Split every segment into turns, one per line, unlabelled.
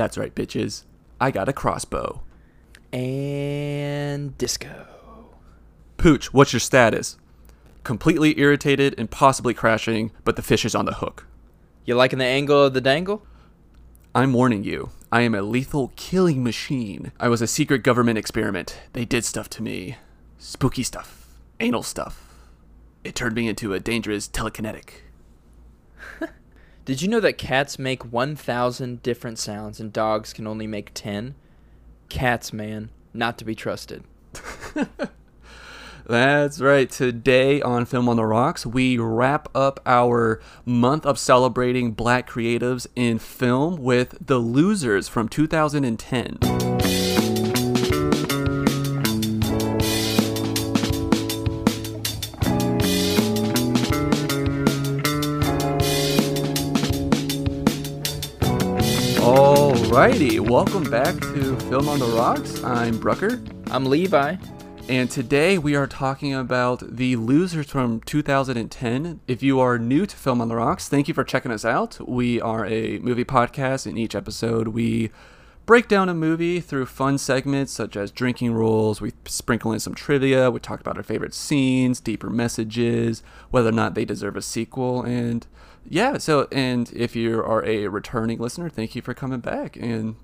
That's right, bitches. I got a crossbow.
And disco.
Pooch, what's your status? Completely irritated and possibly crashing, but the fish is on the hook.
You liking the angle of the dangle?
I'm warning you. I am a lethal killing machine. I was a secret government experiment. They did stuff to me. Spooky stuff. Anal stuff. It turned me into a dangerous telekinetic.
Did you know that cats make 1,000 different sounds and dogs can only make 10? Cats, man, not to be trusted.
That's right. Today on Film on the Rocks, we wrap up our month of celebrating black creatives in film with The Losers from 2010. Alrighty, welcome back to Film on the Rocks. I'm Brucker.
I'm Levi.
And today we are talking about The Losers from 2010. If you are new to Film on the Rocks, thank you for checking us out. We are a movie podcast. In each episode, we break down a movie through fun segments such as drinking rules. We sprinkle in some trivia. We talk about our favorite scenes, deeper messages, whether or not they deserve a sequel. And yeah, so, and if you are a returning listener, thank you for coming back. And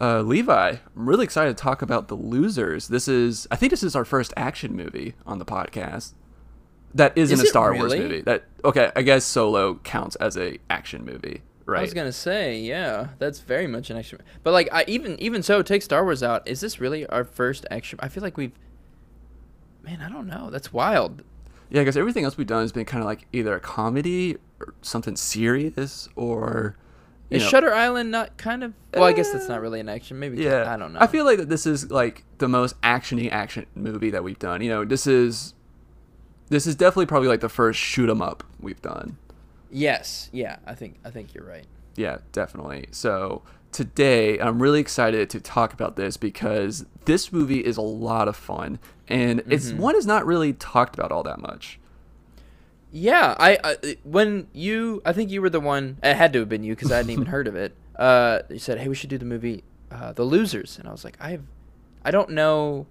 uh, Levi, I'm really excited to talk about The Losers. This is, I think this is our first action movie on the podcast. That isn't
Is
a Star Wars movie. That okay, I guess Solo counts as a action movie, right?
I was gonna say, yeah, that's very much an action. But like, I even even so, take Star Wars out. Is this really our first action? I feel like we've, man, I don't know. That's wild.
Yeah, because everything else we've done has been kind of like either a comedy or something serious or.
Is
know-
Shutter Island not kind of? Well, I guess that's not really an eh, action. Maybe.
Yeah,
I don't know.
I feel like that this is like the most actiony action movie that we've done. You know, this is this is definitely probably like the first shoot 'em up we've done.
Yes. Yeah. I think I think you're right.
Yeah, definitely. So today I'm really excited to talk about this because this movie is a lot of fun and it's
Mm-hmm.
one is not really talked about all that much.
Yeah, I, I when you I think you were the one. It had to have been you because I hadn't even heard of it. Uh, you said, "Hey, we should do the movie, uh, The Losers," and I was like, "I have, I don't know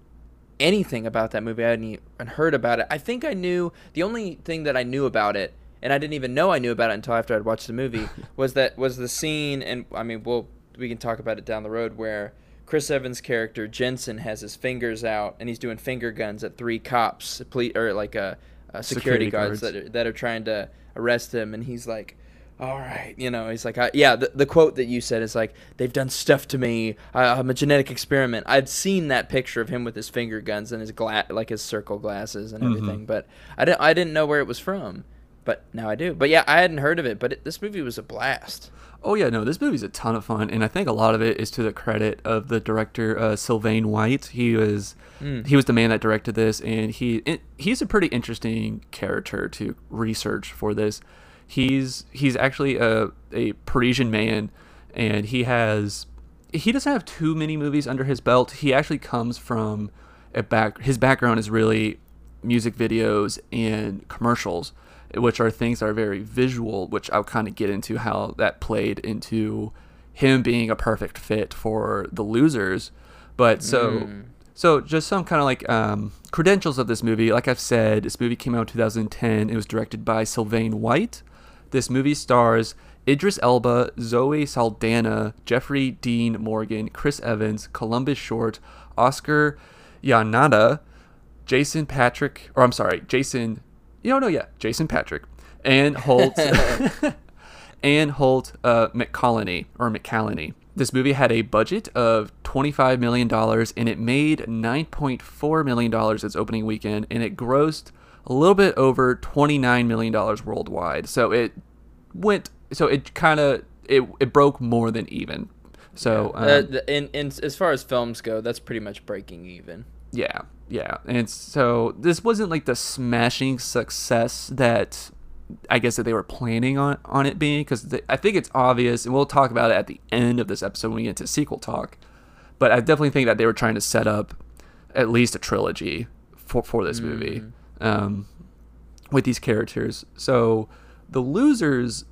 anything about that movie. I hadn't even heard about it. I think I knew the only thing that I knew about it, and I didn't even know I knew about it until after I'd watched the movie. was that was the scene, and I mean, we'll we can talk about it down the road where." Chris Evans' character Jensen has his fingers out and he's doing finger guns at three cops, ple- or like uh, uh, security,
Security
guards,
guards.
that are, that are trying to arrest him, and he's like, "All right," you know, he's like, I, "Yeah." The, the quote that you said is like, "They've done stuff to me. I, I'm a genetic experiment." I'd seen that picture of him with his finger guns and his gla- like his circle glasses and everything, but I didn't I didn't know where it was from. But now I do. But yeah, I hadn't heard of it. But it, this movie was a blast.
Oh yeah, no, this movie's a ton of fun, and I think a lot of it is to the credit of the director uh, Sylvain White. He was
Mm.
he was the man that directed this, and he it, he's a pretty interesting character to research for this. He's he's actually a a Parisian man, and he has he doesn't have too many movies under his belt. He actually comes from a back his background is really music videos and commercials, which are things that are very visual, which I'll kind of get into how that played into him being a perfect fit for the losers. But so
Mm.
so just some kind of like um, credentials of this movie. Like I've said, this movie came out in 2010. It was directed by Sylvain White. This movie stars Idris Elba, Zoe Saldana, Jeffrey Dean Morgan, Chris Evans, Columbus Short, Oscar Yanada, Jason Patric, or I'm sorry, Jason, you don't know, yet, Jason Patric, and Holt, and Holt uh, McCallany or McCallany. This movie had a budget of $25 million and it made $9.4 million its opening weekend and it grossed a little bit over $29 million worldwide. So it went, so it kind of, it, it broke more than even. So, um,
uh, the- in, in as far as films go, that's pretty much breaking even.
yeah, yeah. And so this wasn't like the smashing success that I guess that they were planning on on it being because I think it's obvious, and we'll talk about it at the end of this episode when we get to sequel talk. But I definitely think that they were trying to set up at least a trilogy for for this movie um, with these characters. So the losers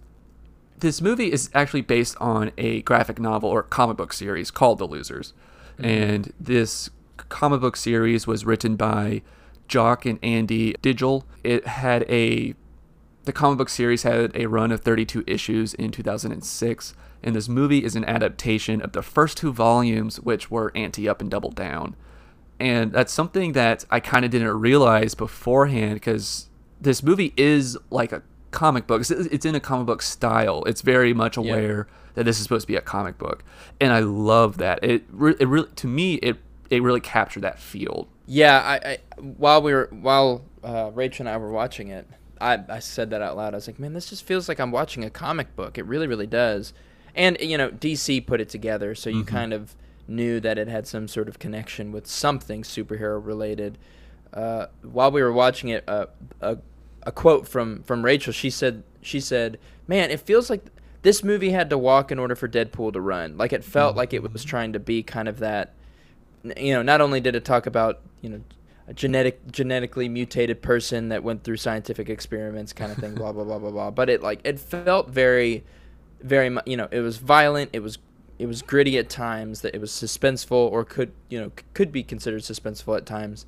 this movie is actually based on a graphic novel or comic book series called The Losers. And this comic book series was written by Jock and Andy Diggle. It had a the comic book series had a run of 32 issues in 2006, and this movie is an adaptation of the first two volumes, which were Ante Up and Double Down. And that's something that I kind of didn't realize beforehand because this movie is like a comic book. It's, in a comic book style. It's very much aware that this is supposed to be a comic book, and I love that. It it really to me it it really captured that feel.
Yeah, I, I while we were while uh, Rachel and I were watching it, I, I said that out loud. I was like, man, this just feels like I'm watching a comic book. It really, really does. And you know, DC put it together, so you kind of knew that it had some sort of connection with something superhero related. Uh, while we were watching it, uh, a a quote from from Rachel, she said she said, "Man, it feels like this movie had to walk in order for Deadpool to run. Like it felt like it was trying to be kind of that." You know, not only did it talk about you know a genetic genetically mutated person that went through scientific experiments kind of thing, blah blah blah blah blah, but it like it felt very, very much you know it was violent, it was it was gritty at times, that it was suspenseful or could you know could be considered suspenseful at times,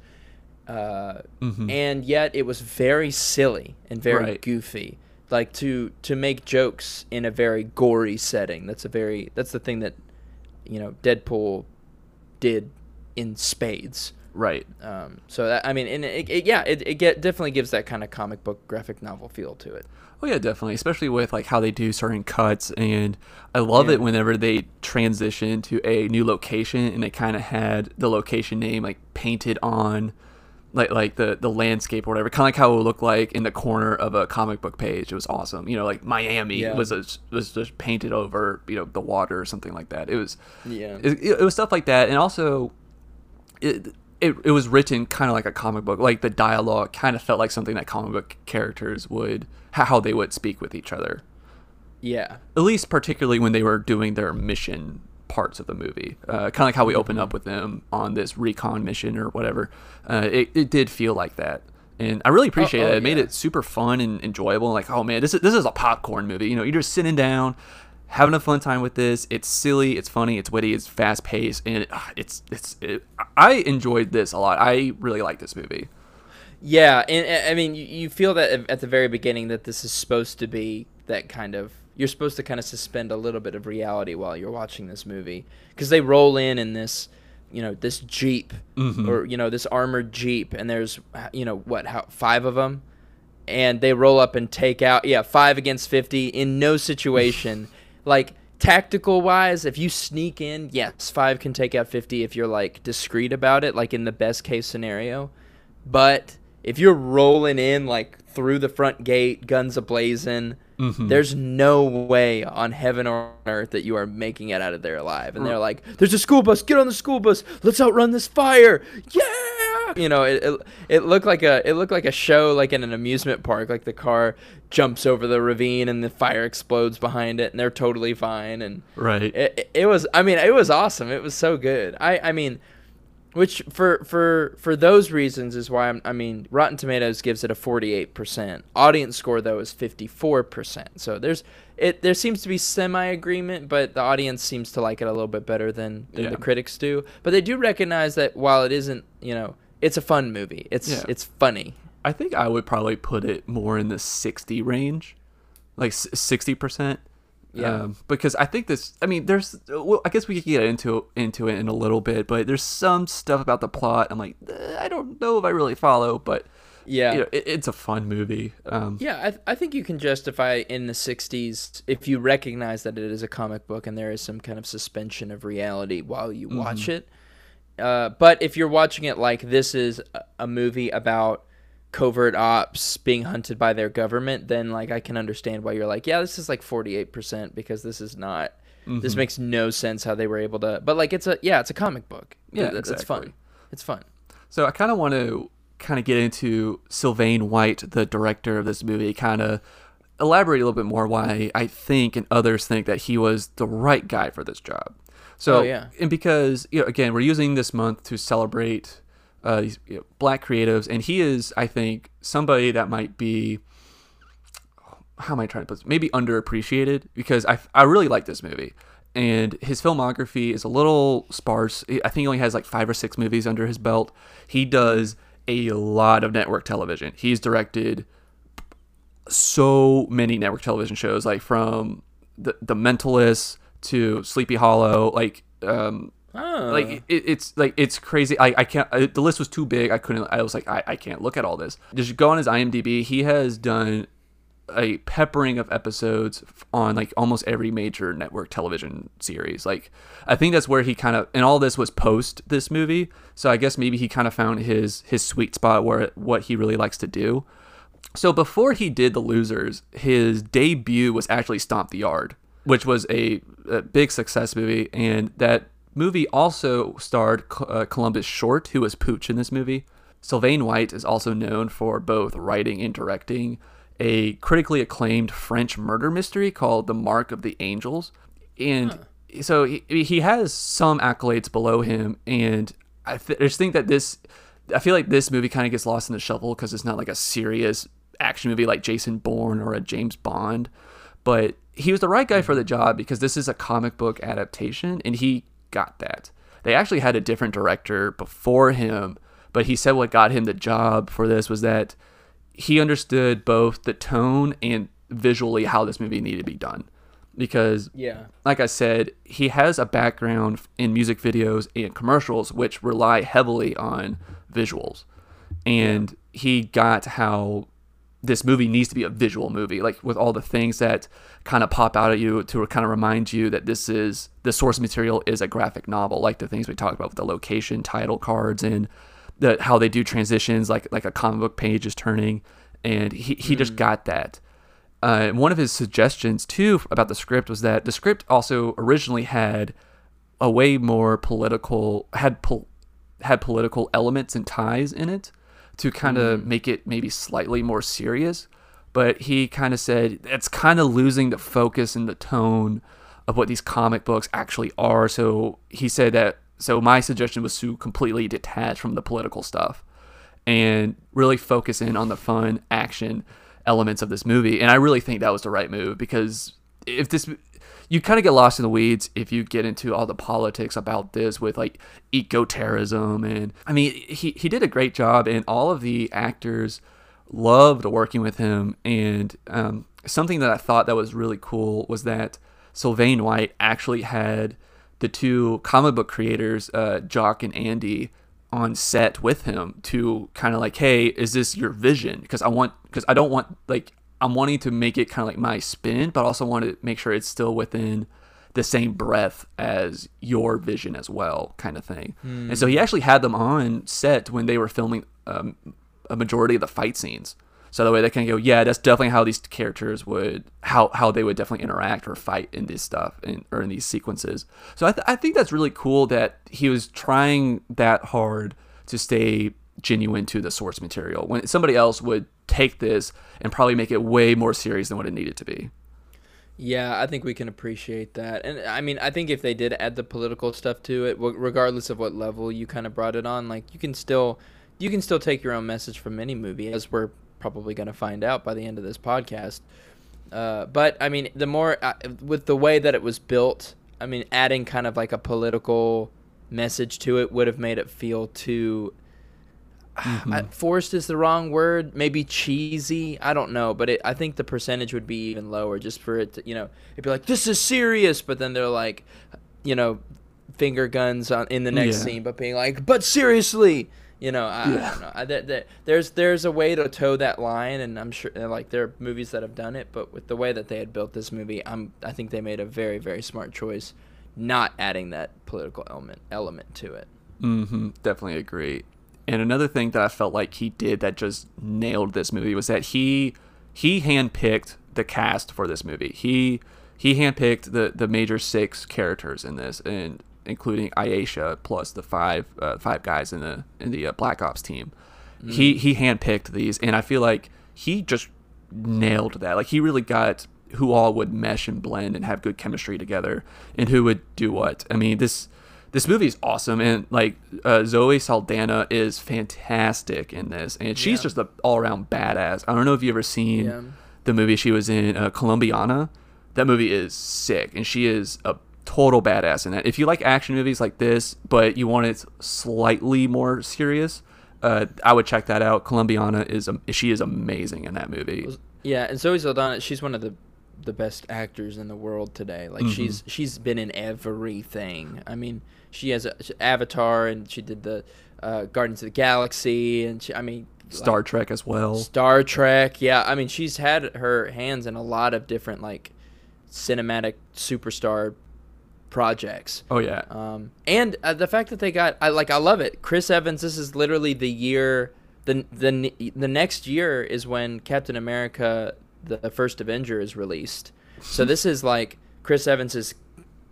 uh, and yet it was very silly and very
Right.
goofy. Like to to make jokes in a very gory setting. That's a very that's the thing that you know Deadpool did in spades.
Right.
Um, so that I mean, and it, it, yeah, it, it get, definitely gives that kind of comic book graphic novel feel to it.
Oh yeah, definitely. Especially with like how they do certain cuts, and I love
Yeah.
it whenever they transition to a new location and they kind of had the location name like painted on, like like the the landscape or whatever, kind of like how it would look like in the corner of a comic book page. It was awesome. You know, like Miami
Yeah.
was a, was just painted over you know the water or something like that. It was
Yeah.
it, it was stuff like that, and also it, it, it was written kind of like a comic book. Like the dialogue kind of felt like something that comic book characters would how they would speak with each other.
Yeah,
At least, particularly when they were doing their mission parts of the movie, uh, kind of like how we open up with them on this recon mission or whatever. Uh, it, it did feel like that, and I really appreciate
oh,
it. It made it super fun and enjoyable. Like, oh man, this is this is a popcorn movie. You know, you're just sitting down. Having a fun time with this. It's silly, it's funny, it's witty, it's fast paced, and it, ah, it's it's. It, I enjoyed this a lot. I really like this movie.
yeah, and I mean, you, feel that at- the very beginning that this is supposed to be that kind of. You're supposed to kind of suspend a little bit of reality while you're watching this movie because they roll in in this, you know, this jeep mm-hmm. or you know this armored jeep, and there's you know what how five of them, and they roll up and take out yeah five against 50 in no situation like tactical wise if you sneak in yes five can take out 50 if you're like discreet about it like in the best case scenario. But if you're rolling in like through the front gate guns ablazing mm-hmm. there's no way on heaven or earth that you are making it out of there alive. And they're like there's a school bus. Get on the school bus. Let's outrun this fire. Yeah you know it, it, it looked like a it looked like a show like in an amusement park like the car jumps over the ravine and the fire explodes behind it and they're totally fine and
Right.
it, it, it was i mean it was awesome. It was so good. I i mean which for for for those reasons is why I'm, i mean rotten tomatoes gives it a 48% audience score though is 54% so there's it there seems to be semi agreement but the audience seems to like it a little bit better than, than
Yeah.
the critics do. But they do recognize that while it isn't you know it's a fun movie it's
Yeah.
it's funny
I think I would probably put it more in the 60 range, like 60%.
Yeah.
Um, because I think this, I mean, there's, well, I guess we could get into into it in a little bit, but there's some stuff about the plot. I'm like, eh, I don't know if I really follow, but
yeah
you know, it, it's a fun movie. Um,
Yeah, I, th- I think you can justify in the 60s if you recognize that it is a comic book and there is some kind of suspension of reality while you watch it. Uh, but if you're watching it like this is a, movie about covert ops being hunted by their government, then like I can understand why you're like, yeah, this is like 48% because this is not. This makes no sense how they were able to. But like it's a yeah, it's a comic book.
Yeah,
It- it's
exactly.
fun. It's fun.
So I kind of want to kind of get into Sylvain White, the director of this movie, kind of elaborate a little bit more why I think and others think that he was the right guy for this job. So
Oh, yeah.
and because you know again we're using this month to celebrate uh, these you know, black creatives, and he is I think somebody that might be how am I trying to put this? Maybe underappreciated because I I really like this movie. And his filmography is a little sparse. I think he only has like five or six movies under his belt. He does a lot of network television. He's directed so many network television shows, like from the the Mentalist to Sleepy Hollow. Like, um,
Oh.
like it, it's like it's crazy. I I can't. I, the list was too big. I couldn't. I was like, I, I can't look at all this. Just go on his IMDb. He has done a peppering of episodes on like almost every major network television series. Like I think that's where he kind of and all this was post this movie. So I guess maybe he kind of found his his sweet spot where what he really likes to do. So before he did The Losers, his debut was actually Stomp the Yard, which was a, a big success movie and that movie also starred uh, Columbus Short, who was Pooch in this movie. Sylvain White is also known for both writing and directing a critically acclaimed French murder mystery called The Mark of the Angels. And so he, he has some accolades below him. And I, th- I just think that this, I feel like this movie kind of gets lost in the shuffle because it's not like a serious action movie like Jason Bourne or a James Bond. But he was the right guy for the job because this is a comic book adaptation and he got that. They actually had a different director before him, but he said what got him the job for this was that he understood both the tone and visually how this movie needed to be done. Because,
yeah.
like I said, he has a background in music videos and commercials, which rely heavily on visuals. And he got how this movie needs to be a visual movie, like with all the things that kind of pop out at you to kind of remind you that this is the source material is a graphic novel, like the things we talked about with the location, title cards, and the how they do transitions, like like a comic book page is turning, and he he just got that. Uh, one of his suggestions too about the script was that the script also originally had a way more political had pol- had political elements and ties in it to kind of mm-hmm. make it maybe slightly more serious. But he kind of said it's kind of losing the focus and the tone of what these comic books actually are. So he said that. So my suggestion was to completely detach from the political stuff and really focus in on the fun action elements of this movie. And I really think that was the right move because if this you kind of get lost in the weeds if you get into all the politics about this with like eco-terrorism and I mean he he did a great job and all of the actors loved working with him. And um, something that I thought that was really cool was that Sylvain White actually had the two comic book creators uh, Jock and Andy on set with him to kind of like hey is this your vision? Because I want because I don't want like I'm wanting to make it kind of like my spin, but also want to make sure it's still within the same breath as your vision as well, kind of thing. And so he actually had them on set when they were filming um, a majority of the fight scenes. So that way they can go, yeah, that's definitely how these characters would, how how they would definitely interact or fight in this stuff in, or in these sequences. So I, th- I think that's really cool that he was trying that hard to stay genuine to the source material when somebody else would take this and probably make it way more serious than what it needed to be.
Yeah, I think we can appreciate that. And I mean, I think if they did add the political stuff to it, regardless of what level you kind of brought it on, like you can still you can still take your own message from any movie as we're probably going to find out by the end of this podcast. Uh, but I mean, the more uh, with the way that it was built, I mean, adding kind of like a political message to it would have made it feel too I, forced is the wrong word. Maybe cheesy. I don't know, but it, I think the percentage would be even lower just for it to, you know, it'd be like this is serious, but then they're like, you know, finger guns on, in the next
Yeah.
scene, but being like, but seriously, you know, I, I don't know. I, there, there, there's there's a way to toe that line, and I'm sure uh, like there are movies that have done it, but with the way that they had built this movie, I'm I think they made a very very smart choice, not adding that political element element to it.
Mm-hmm. Definitely agree. And another thing that I felt like he did that just nailed this movie was that he he handpicked the cast for this movie. He he handpicked the the major six characters in this, and including Aisha plus the five uh, five guys in the in the uh, Black Ops team. He he handpicked these, and I feel like he just nailed that. Like he really got who all would mesh and blend and have good chemistry together, and who would do what. I mean this this movie is awesome and like uh, zoe saldana is fantastic in this and she's
Yeah.
just an all-around badass i don't know if you ever seen
Yeah.
the movie she was in, uh, Colombiana. That movie is sick, and she is a total badass in that. If you like action movies like this, but you want it slightly more serious, uh, I would check that out. Colombiana is um, she is amazing in that movie.
Yeah, and Zoe Saldana, she's one of the the best actors in the world today. Like
Mhm.
she's she's been in everything. I mean, she has a, Avatar, and she did the uh, Guardians of the Galaxy, and she, I mean,
Star
like,
Trek as well.
Star Trek. Yeah, I mean, she's had her hands in a lot of different like cinematic superstar projects.
Oh yeah,
Um, and uh, the fact that they got, I like, I love it. Chris Evans. This is literally the year. the the The next year is when Captain America: The First Avenger is released. So this is like Chris Evans is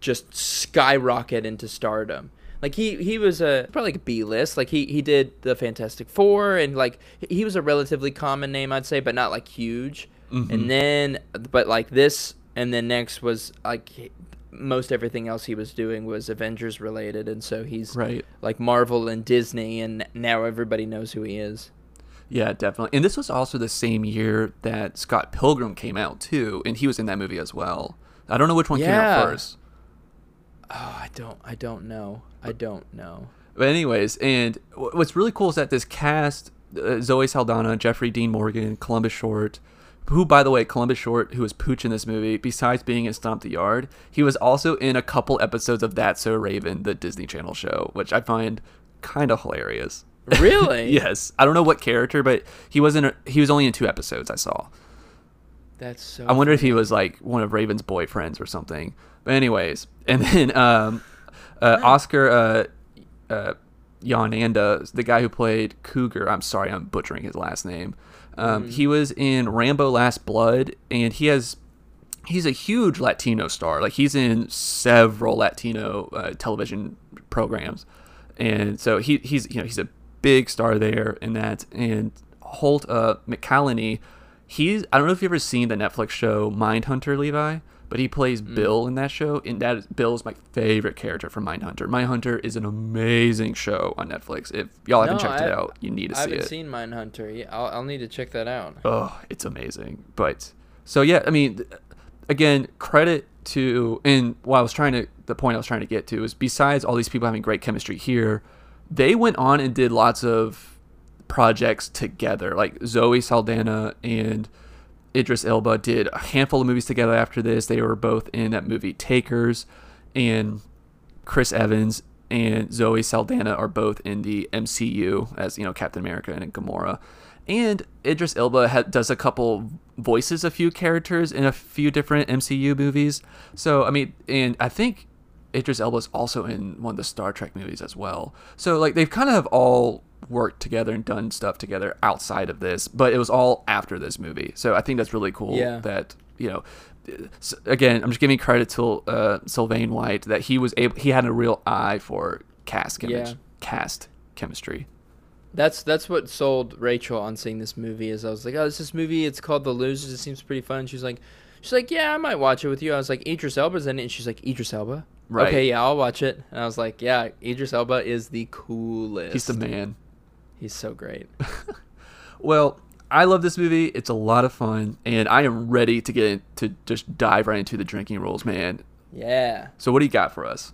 just skyrocket into stardom. Like he he was a probably like a B list. Like he he did the Fantastic Four and like he was a relatively common name I'd say, but not like huge.
Mhm.
And then but like this and then next was like most everything else he was doing was Avengers related, and so he's
right.
like Marvel and Disney, and now everybody knows who he is.
Yeah, definitely. And this was also the same year that Scott Pilgrim came out too, and he was in that movie as well. I don't know which one came out first.
Oh, I don't, I don't know, I don't know.
But anyways, and what's really cool is that this cast: uh, Zoe Saldana, Jeffrey Dean Morgan, Columbus Short, who, by the way, Columbus Short, who was Pooch in this movie, besides being in Stomp the Yard, he was also in a couple episodes of That So Raven, the Disney Channel show, which I find kind of hilarious.
Really?
yes, I don't know what character, but he was in. A, he was only in two episodes. I saw.
That's so.
I wonder if he was like one of Raven's boyfriends or something. But anyways, and then um, uh, Oscar uh, uh, Yananda, the guy who played Cougar. I'm sorry, I'm butchering his last name. Um,
Mhm.
He was in Rambo: Last Blood, and he has he's a huge Latino star. Like he's in several Latino uh, television programs, and so he he's you know he's a big star there in that. And Holt uh, McCallany, he's I don't know if you've ever seen the Netflix show Mindhunter, Levi, but he plays
Mm.
Bill in that show, and that is, Bill is my favorite character from Mindhunter. Mindhunter is an amazing show on Netflix. If y'all haven't
No,
checked it out, you need to
I
see it.
I haven't seen Mindhunter. Yeah, I'll, I'll need to check that out.
Oh, it's amazing. But so yeah, I mean, again, credit to and what I was trying to the point I was trying to get to is besides all these people having great chemistry here, they went on and did lots of projects together. Like Zoe Saldana and Idris Elba did a handful of movies together after this. They were both in that movie Takers and Chris Evans and Zoe Saldana are both in the MCU as you know Captain America and Gamora. And Idris Elba ha- does a couple voices a few characters in a few different MCU movies. So I mean, and I think Idris Elba is also in one of the Star Trek movies as well. So like they've kind of all worked together and done stuff together outside of this, but it was all after this movie. So I think that's really cool
Yeah.
that you know again, I'm just giving credit to uh, Sylvain White that he was able, he had a real eye for cast chemistry.
Yeah.
Cast chemistry.
That's that's what sold Rachel on seeing this movie. Is I was like, oh, it's this movie. It's called The Losers. It seems pretty fun. She's like, she's like, yeah, I might watch it with you. I was like, Idris Elba's in it, and she's like, Idris Elba.
Right.
Okay, yeah, I'll watch it. And I was like, yeah, Idris Elba is the coolest.
He's the man.
He's so great.
Well, I love this movie. It's a lot of fun, and I am ready to get in, to just dive right into the drinking rules, man.
Yeah.
So what do you got for us?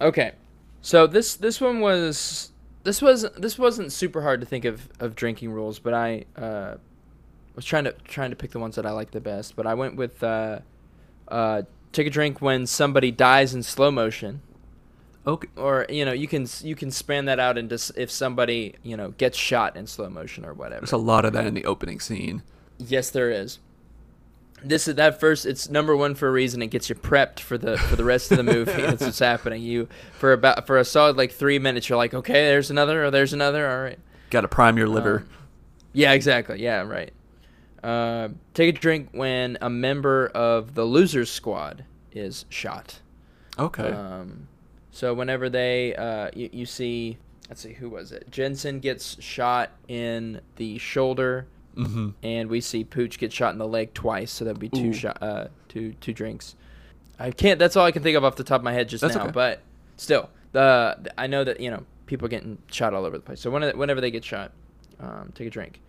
Okay. So this this one was this was this wasn't super hard to think of of drinking rules, but I uh, was trying to trying to pick the ones that I like the best. But I went with uh, uh, take a drink when somebody dies in slow motion,
Okay.
or you know you can you can span that out into if somebody you know gets shot in slow motion or whatever.
There's a lot of that in the opening scene.
Yes, there is. This is that first. It's number one for a reason. It gets you prepped for the for the rest of the movie. That's what's happening. You for about for a solid like three minutes. You're like, okay, there's another, or there's another. All right.
Got to prime your liver.
Um, yeah, exactly. Yeah, right. Uh, take a drink when a member of the losers squad is shot.
okay.
Um, so whenever they, uh, you, you see, let's see, who was it? Jensen gets shot in the shoulder
mm-hmm.
and we see Pooch get shot in the leg twice, so that'd be two
Ooh.
shot, uh, two two drinks. I can't. That's all I can think of off the top of my head just
That's
now.
okay.
But still, the I know that you know people are getting shot all over the place. So whenever whenever they get shot, um, take a drink.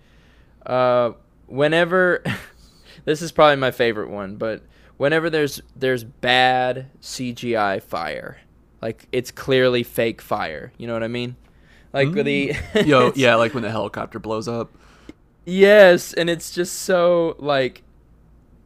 Uh, whenever this is probably my favorite one, but whenever there's there's bad CGI fire, like it's clearly fake fire. You know what I mean? Like
Mm.
the
Yo, yeah, like when the helicopter blows up.
Yes, and it's just so like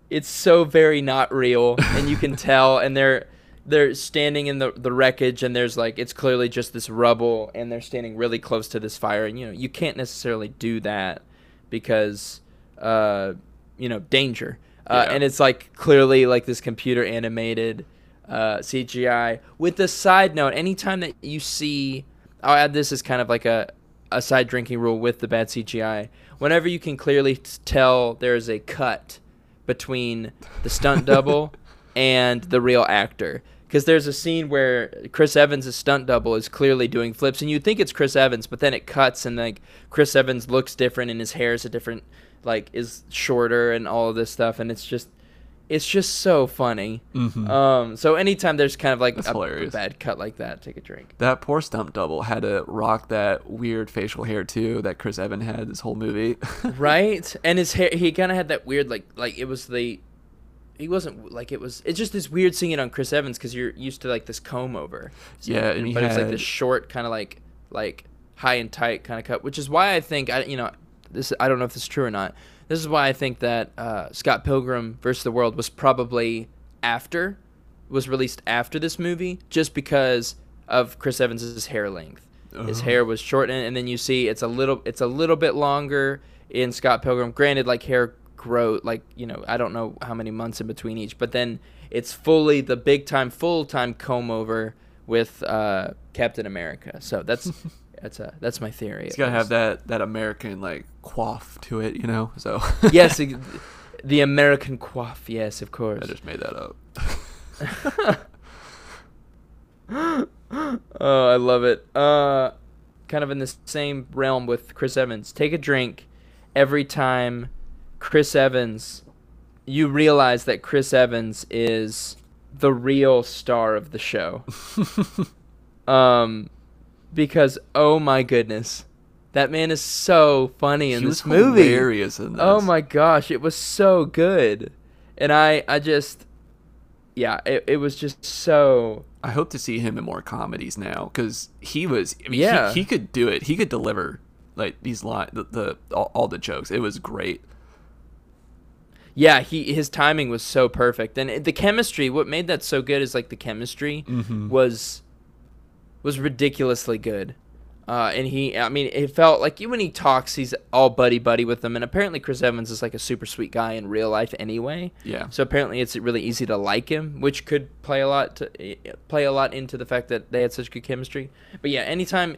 it's so very not real and you can tell and they're they're standing in the the wreckage and there's like it's clearly just this rubble and they're standing really close to this fire and you know, you can't necessarily do that because uh you know, danger. Uh,
Yeah.
and it's like clearly like this computer animated uh, CGI. With the side note, anytime that you see, I'll add this as kind of like a, a side drinking rule with the bad CGI. Whenever you can clearly t- tell there's a cut between the stunt double and the real actor. Because there's a scene where Chris Evans' stunt double is clearly doing flips, and you think it's Chris Evans, but then it cuts, and like Chris Evans looks different, and his hair is a different, like is shorter, and all of this stuff, and it's just, it's just so funny.
Mhm.
Um, so anytime there's kind of like
That's
a,
hilarious.
bad cut like that, take a drink.
That poor stump double had to rock that weird facial hair too that Chris Evan had this whole movie.
right? And his hair, he kind of had that weird like like it was the, he wasn't like it was. It's just this weird seeing it on Chris Evans because you're used to like this comb over.
Yeah, and he
but it's like
had-
this short kind of like like high and tight kind of cut, which is why I think I you know this I don't know if this is true or not. This is why I think that uh, Scott Pilgrim versus the World was probably after was released after this movie, just because of Chris Evans's hair length. His
Oh.
hair was shortened, and, and then you see it's a little it's a little bit longer in Scott Pilgrim. Granted, like hair grow like you know I don't know how many months in between each, but then it's fully the big time full time comb over with uh, Captain America. So that's that's a that's my theory.
It's gotta have that that American like quaff to it, you know. So
yes, the American quaff. Yes, of course.
I just made that up.
oh, I love it. Uh, kind of in the same realm with Chris Evans. Take a drink every time Chris Evans. You realize that Chris Evans is the real star of the show. um, because oh my goodness, that man is so funny in
he
this
was
movie.
hilarious in this.
Oh my gosh, it was so good. And I I just yeah, it, it was just so
I hope to see him in more comedies now because he was. I mean,
Yeah.
he, he could do it. He could deliver like these line the, the all, all the jokes. It was great.
yeah, he his timing was so perfect. And the chemistry, what made that so good is like the chemistry
Mhm.
was was ridiculously good. Uh, and he, I mean, it felt like when he talks, he's all buddy buddy with them. And apparently, Chris Evans is like a super sweet guy in real life anyway.
Yeah.
So apparently, it's really easy to like him, which could play a lot to play a lot into the fact that they had such good chemistry. But yeah, anytime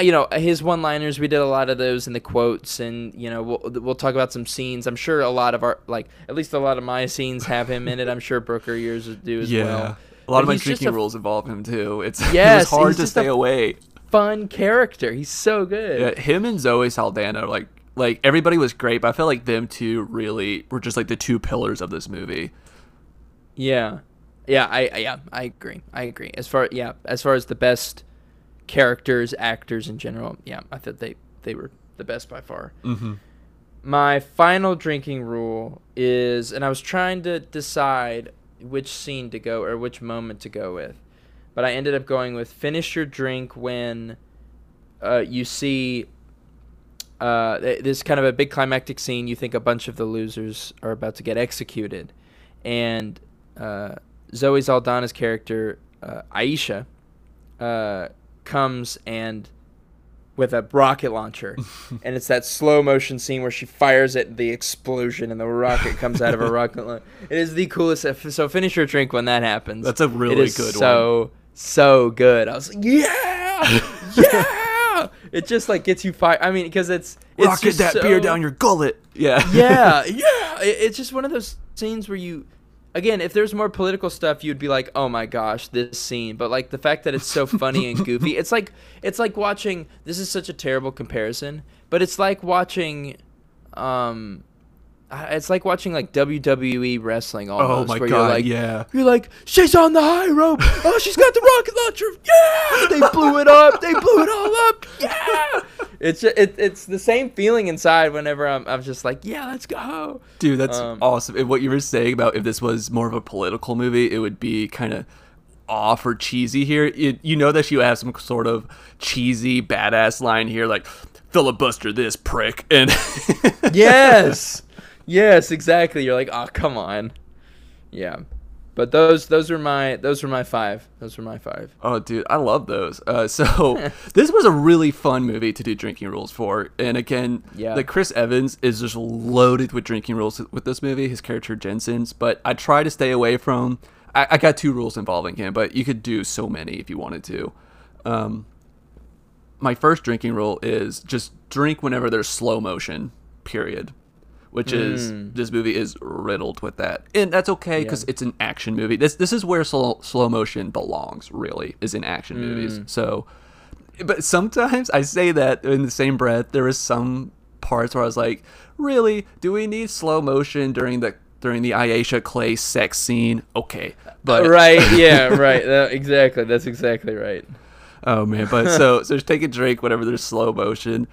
you know his one-liners, we did a lot of those in the quotes, and you know we'll we'll talk about some scenes. I'm sure a lot of our like at least a lot of my scenes have him in it. I'm sure Brooker yours do as
yeah.
well.
A lot
But
of my drinking
a
rules involve him too. It's
Yes,
it was hard to stay away.
Fun character. He's so good.
Yeah, him and Zoe Saldana, like like everybody was great, but I felt like them two really were just like the two pillars of this movie.
Yeah, yeah, I, I yeah, I agree. I agree. As far yeah, as far as the best characters, actors in general, yeah, I thought they they were the best by far.
Mm-hmm.
My final drinking rule is, and I was trying to decide which scene to go or which moment to go with, but I ended up going with finish your drink when uh, you see uh, th- this kind of a big climactic scene. You think a bunch of the losers are about to get executed, and uh, Zoe Saldana's character uh, Aisha uh, comes and with a rocket launcher, and it's that slow motion scene where she fires it, the explosion, and the rocket comes out of a rocket. launcher. It is the coolest. So finish your drink when that happens.
That's a really good one.
so so good. I was like, yeah, yeah. It just like gets you fired. I mean, because it's it's
Rocket
just
that beer down your gullet. Yeah.
yeah, yeah. It, it's just one of those scenes where you, again, if there's more political stuff, you'd be like, oh my gosh, this scene. But like the fact that it's so funny and goofy, it's like it's like watching. This is such a terrible comparison, but it's like watching, um, it's like watching like WWE wrestling almost.
oh
almost.
my
where
god.
You're like,
yeah.
you're like, she's on the high rope. Oh, she's got the rocket launcher. Yeah, they blew it up. They blew it all up. Yeah, it's it, it's the same feeling inside whenever I'm I'm just like, yeah, let's go.
Dude, that's
Um,
awesome. And what you were saying about if this was more of a political movie, it would be kind of off or cheesy here. It, you know that she would have some sort of cheesy badass line here, like filibuster this prick, and
yes, yes, exactly. You're like, oh, come on. Yeah, but those those are my those are my five. Those are my five.
oh, dude, I love those. Uh, so this was a really fun movie to do drinking rules for, and again,
Yeah.
like Chris Evans is just loaded with drinking rules with this movie. His character Jensen's, but I try to stay away from. I, I got two rules involving him, but you could do so many if you wanted to. Um, my first drinking rule is just drink whenever there's slow motion. Period. Which is
Mm.
this movie is riddled with that, and that's okay because
Yeah.
it's an action movie. This this is where slow slow motion belongs. Really, is in action movies.
Mm.
So, but sometimes I say that in the same breath. There is some parts where I was like, really, do we need slow motion during the during the Aisha Clay sex scene? Okay, but
right. Yeah. Right. That- exactly. That's exactly right.
Oh man, but so so just take a drink whenever there's slow motion.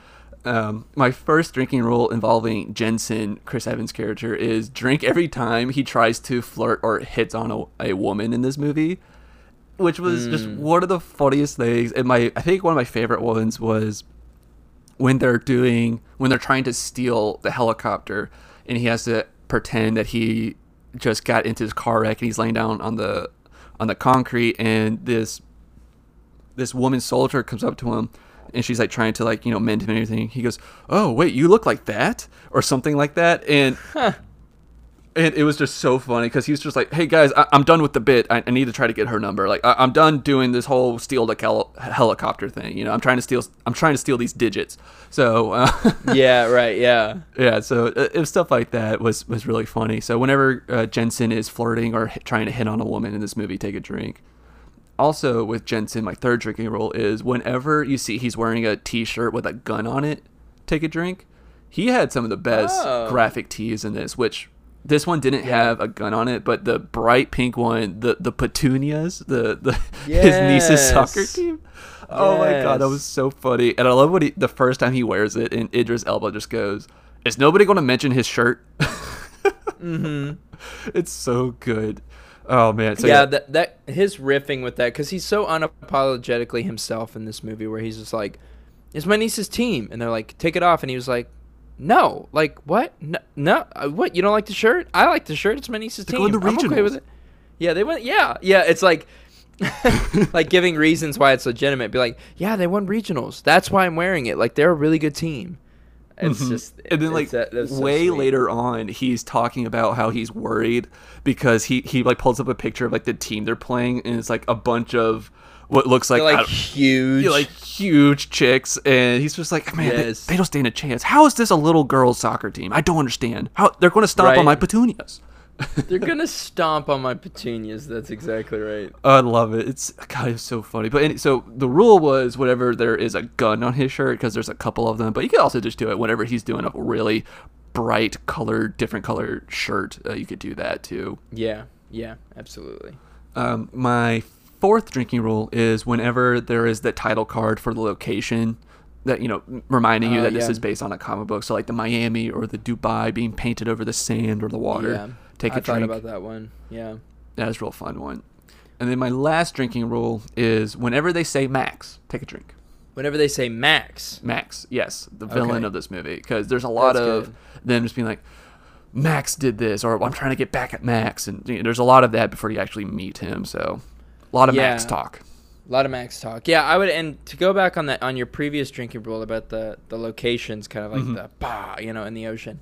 Um, my first drinking rule involving Jensen, Chris Evans' character, is drink every time he tries to flirt or hits on a, a woman in this movie, which was just one of the funniest things. And my I think one of my favorite ones was when they're doing when they're trying to steal the helicopter, and he has to pretend that he just got into his car wreck and he's laying down on the on the concrete, and this this woman soldier comes up to him and she's like trying to like you know mend him and everything. He goes oh wait you look like that? or something like that. And and it was just so funny because he was just like hey guys I- i'm done with the bit. I-, I need to try to get her number. Like I- i'm done doing this whole steal the hel- helicopter thing you know? I'm trying to steal i'm trying to steal these digits. So uh,
Yeah. Right. Yeah.
yeah so uh, it was stuff like that was was really funny. So whenever uh, jensen is flirting or hit, trying to hit on a woman in this movie take a drink also with jensen my third drinking rule is whenever you see he's wearing a t-shirt with a gun on it take a drink. He had some of the best
Oh.
graphic tees in this which this one didn't have a gun on it but the bright pink one the the petunias the, the his niece's soccer team. Oh my god that was so funny. And i love what he the first time he wears it and idris elba just goes is nobody going to mention his shirt?
Mm-hmm.
it's so good oh man so
yeah, that that his riffing with that because he's so unapologetically himself in this movie, where he's just like, "It's my niece's team," and they're like, "Take it off," and he was like, "No, like what? No, no uh, what? You don't like the shirt? I like the shirt. It's my niece's
They're
team.
going to
I'm okay with it." Yeah, they went. Yeah, yeah. It's like. like giving reasons why it's legitimate be like yeah they won regionals that's why i'm wearing it like they're a really good team it's
Mhm.
just
and then like
that- so
way
sweet.
later on he's talking about how he's worried because he he like pulls up a picture of like the team they're playing and it's like a bunch of what looks like,
like huge
like huge chicks and he's just like man they-
Yes.
they, don't stand a chance how is this a little girls soccer team i don't understand how they're going to stomp
Right.
on my petunias
They're gonna stomp on my petunias. That's exactly right.
I love it. It's God, it's so funny. But any, so the rule was whenever there is a gun on his shirt, because there's a couple of them. But you could also just do it whenever he's doing a really bright colored, different colored shirt. Uh, you could do that too.
Yeah, yeah, absolutely.
Um, my fourth drinking rule is whenever there is the title card for the location that you know reminding you
Oh,
that this
yeah.
is based on a comic book so like the miami or the dubai being painted over the sand or the water
Yeah,
take a
I thought
drink
about that one. Yeah.
that is a real fun one and then my last drinking rule is whenever they say max take a drink
Whenever they say Max,
max yes the villain
Okay.
of this movie because there's a lot
That's
of
good.
them just being like max did this or i'm trying to get back at max and you know, there's a lot of that before you actually meet him so a lot of max talk
a lot of Max talk. Yeah, I would. And to go back on that on your previous drinking rule about the the locations, kind of like
Mhm.
the bah, you know, in the ocean.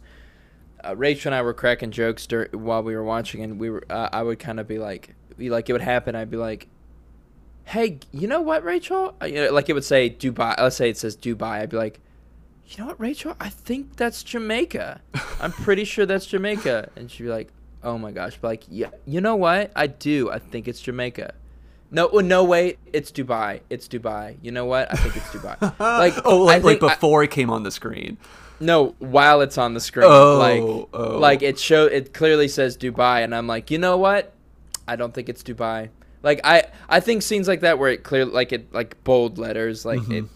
Uh, Rachel and I were cracking jokes dur- while we were watching, and we were. Uh, I would kind of be like, be like it would happen. I'd be like, "Hey, you know what, Rachel? Uh, you know, like it would say Dubai. Let's say it says Dubai. I'd be like, "You know what, Rachel? I think that's Jamaica. I'm pretty sure that's Jamaica." And she'd be like, "Oh my gosh!" But like, yeah, you know what? I do. I think it's Jamaica. No, no, wait. It's Dubai. It's Dubai. You know what? I think it's Dubai. like,
oh like, like
think I-
before it came on the screen
no, while it's on the screen,
Oh,
like,
oh.
like it show it clearly says Dubai, and I'm like, you know what? I don't think it's Dubai. Like, I I think scenes like that where it clear like it like bold letters, like
Mhm.
it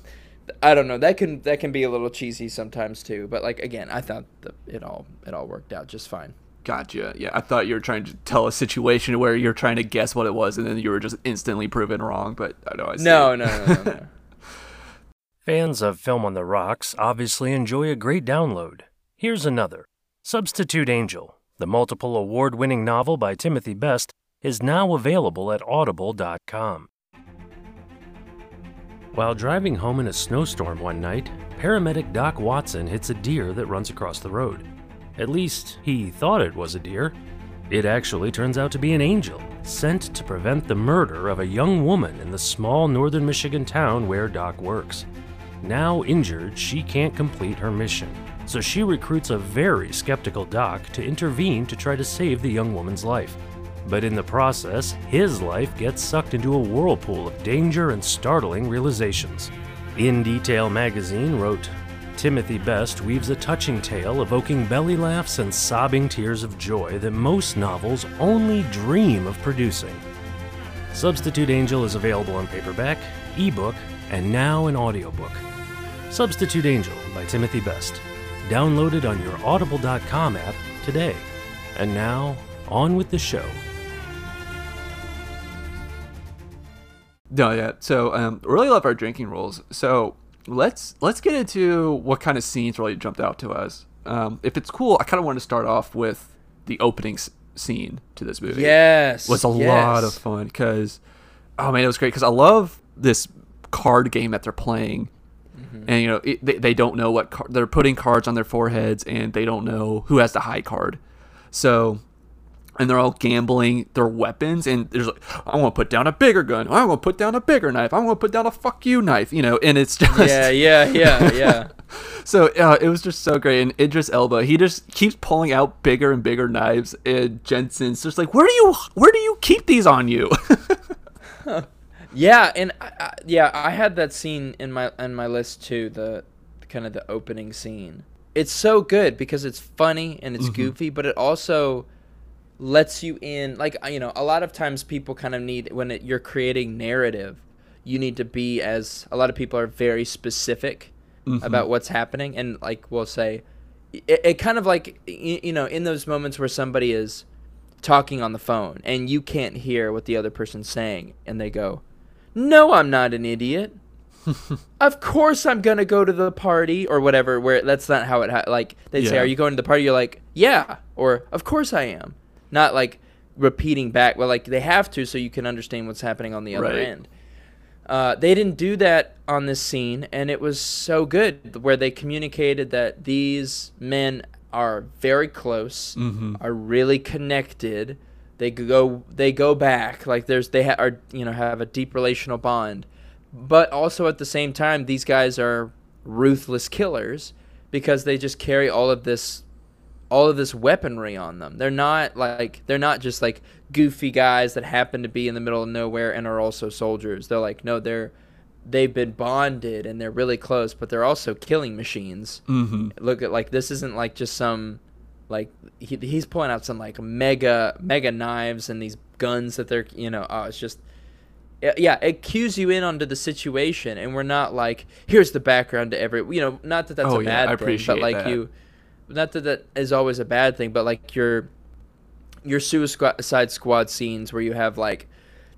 I don't know. That can that can be a little cheesy sometimes too. But like again, I thought the, it all it all worked out just fine.
Gotcha. Yeah, I thought you were trying to tell a situation where you're trying to guess what it was, and then you were just instantly proven wrong. But I know I see.
No, no, no, no, no.
Fans of Film on the Rocks obviously enjoy a great download. Here's another Substitute Angel, the multiple award winning novel by Timothy Best, is now available at audible.com. While driving home in a snowstorm one night, paramedic Doc Watson hits a deer that runs across the road. At least, he thought it was a deer. It actually turns out to be an angel, sent to prevent the murder of a young woman in the small northern Michigan town where Doc works. Now injured, she can't complete her mission, so she recruits a very skeptical Doc to intervene to try to save the young woman's life. But in the process, his life gets sucked into a whirlpool of danger and startling realizations. In Detail magazine wrote Timothy Best weaves a touching tale evoking belly laughs and sobbing tears of joy that most novels only dream of producing. Substitute Angel is available on paperback, ebook, and now an audiobook. Substitute Angel by Timothy Best. Downloaded on your audible.com app today. And now, on with the show.
No, yeah. So, um, really love our drinking rules. So let's let's get into what kind of scenes really jumped out to us. Um, if it's cool, I kind of want to start off with the opening s- scene to this movie.
Yes,
was a
yes.
lot of fun because, oh man, it was great because I love this card game that they're playing. And you know it, they, they don't know what car- they're putting cards on their foreheads, and they don't know who has the high card. So and they're all gambling their weapons and there's like i want to put down a bigger gun. I want to put down a bigger knife. I want to put down a fuck you knife you know and it's just
Yeah, yeah, yeah, yeah.
so uh, it was just so great. And idris elba he just keeps pulling out bigger and bigger knives and jensen's just like where do you where do you keep these on you
Yeah, and I, I, yeah, I had that scene in my in my list too. The kind of the opening scene. It's so good because it's funny and it's goofy, but it also lets you in. Like uh, you know, a lot of times people kind of need when it, you're creating narrative, you need to be as a lot of people are very specific about what's happening, and like we'll say, it, it kind of like you know in those moments where somebody is talking on the phone and you can't hear what the other person's saying, and they go. No, I'm not an idiot. of course I'm gonna go to the party or whatever. Where that's not how it ha- like they say, "Are you going to the party?" You're like, "Yeah," or "Of course I am." Not like repeating back. Well, like they have to so you can understand what's happening on the other
Right.
end. Uh, they didn't do that on this scene, and it was so good where they communicated that these men are very close, are really connected. They go they go back like there's they ha- are you know have a deep relational bond, but also at the same time these guys are ruthless killers because they just carry all of this all of this weaponry on them. They're not like they're not just like goofy guys that happen to be in the middle of nowhere and are also soldiers. They're like no, they're they've been bonded and they're really close, but they're also killing machines.
mm-hmm.
Look at like this isn't like just some like he, he's pulling out some like mega mega knives and these guns that they're you know oh it's just yeah, it cues you in onto the situation, and we're not like, here's the background to every, you know, not that that's
Oh,
a
yeah,
bad thing, but like
that.
you, not that that is always a bad thing, but like your, your Suicide Squad scenes where you have like,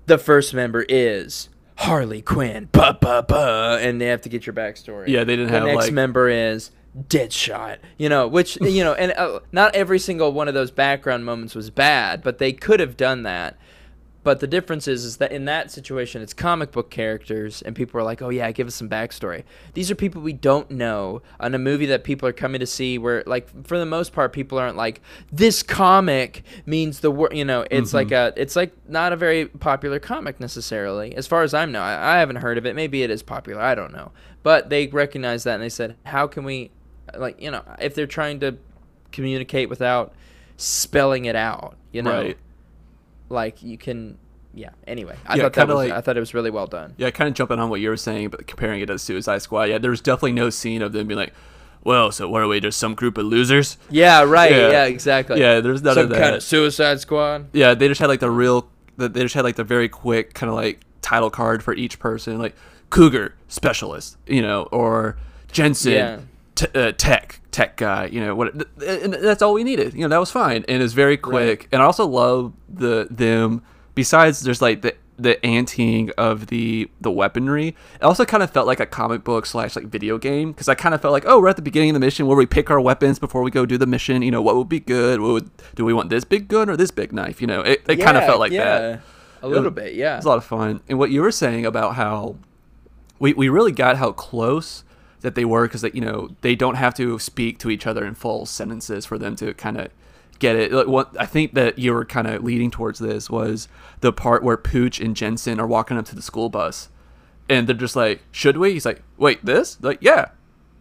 the first member is Harley Quinn, ba ba ba, and they have to get your backstory.
Yeah, they didn't
the
have, The
next
like-
member is Deadshot, you know, which you know, and uh, not every single one of those background moments was bad, but they could have done that. But the difference is, is that in that situation, it's comic book characters, and people are like, "Oh yeah, give us some backstory." These are people we don't know on a movie that people are coming to see. Where, like, for the most part, people aren't like, "This comic means the word." You know, it's like a, it's like not a very popular comic necessarily, as far as I'm know. I, I haven't heard of it. Maybe it is popular. I don't know. But they recognize that, and they said, "How can we, like, you know, if they're trying to communicate without spelling it out, you know."
Right.
like you can yeah anyway i
Yeah,
thought that was
like-
i thought it was really well done
Yeah, kind of jumping on what you were saying, but comparing it to Suicide Squad. Yeah, there's definitely no scene of them being like, "Well, so what are we? Just some group of losers?"
yeah right
Yeah.
yeah, exactly
Yeah, there's none
some
of that.
kind of suicide squad
Yeah, they just had like the real. They just had like the very quick kind of like title card for each person, like Cougar specialist, you know, or Jensen
Yeah.
T- uh, tech tech guy, you know, what and that's all we needed. You know, that was fine and it's very quick. And I also love the them besides there's like the the anteing of the the weaponry. It also kind of felt like a comic book slash like video game because I kind of felt like oh we're at the beginning of the mission where we pick our weapons before we go do the mission. You know what would be good? What would do we want this big gun or this big knife? You know it, it kind of felt like
yeah.
that.
A little bit, yeah.
it's a lot of fun. And what you were saying about how we, we really got how close that they were because that you know they don't have to speak to each other in full sentences for them to kind of get it. Like, what I think that you were kind of leading towards this was the part where Pooch and Jensen are walking up to the school bus, and they're just like, "Should we?" He's like, "Wait, this?" Like, yeah,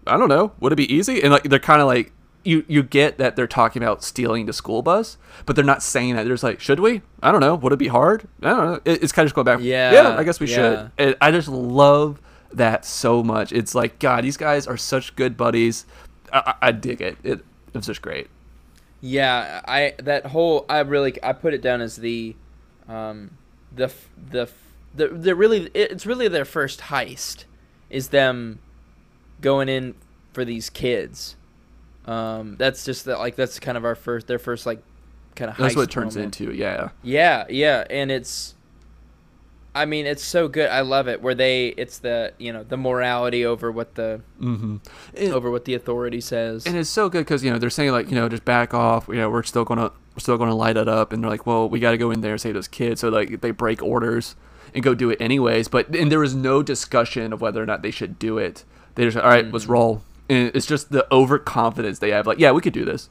I don't know. Would it be easy? And like they're kind of like. You, you get that they're talking about stealing the school bus, but they're not saying that. They're just like, should we? I don't know. Would it be hard? I don't know. It, it's kind of just going back.
Yeah,
yeah. I guess we
yeah.
should. And I just love that so much. It's like God, these guys are such good buddies. I, I, I dig it. It it was just great.
Yeah, I that whole I really I put it down as the, um, the the the the really it's really their first heist, is them, going in for these kids, um that's just that like that's kind of our first their first like, kind of
That's what it turns into. Yeah.
Yeah, yeah, and it's I mean, it's so good. I love it where they it's the, you know, the morality over what the
Mm-hmm.
over what the authority says.
and it's so good because you know they're saying like you know just back off. You know we're still gonna we're still gonna light it up, and they're like, well, we got to go in there and save those kids. So like they break orders and go do it anyways. But and there was no discussion of whether or not they should do it. They just all right, let's
Mm-hmm.
roll. And it's just the overconfidence they have. Like yeah, we could do this.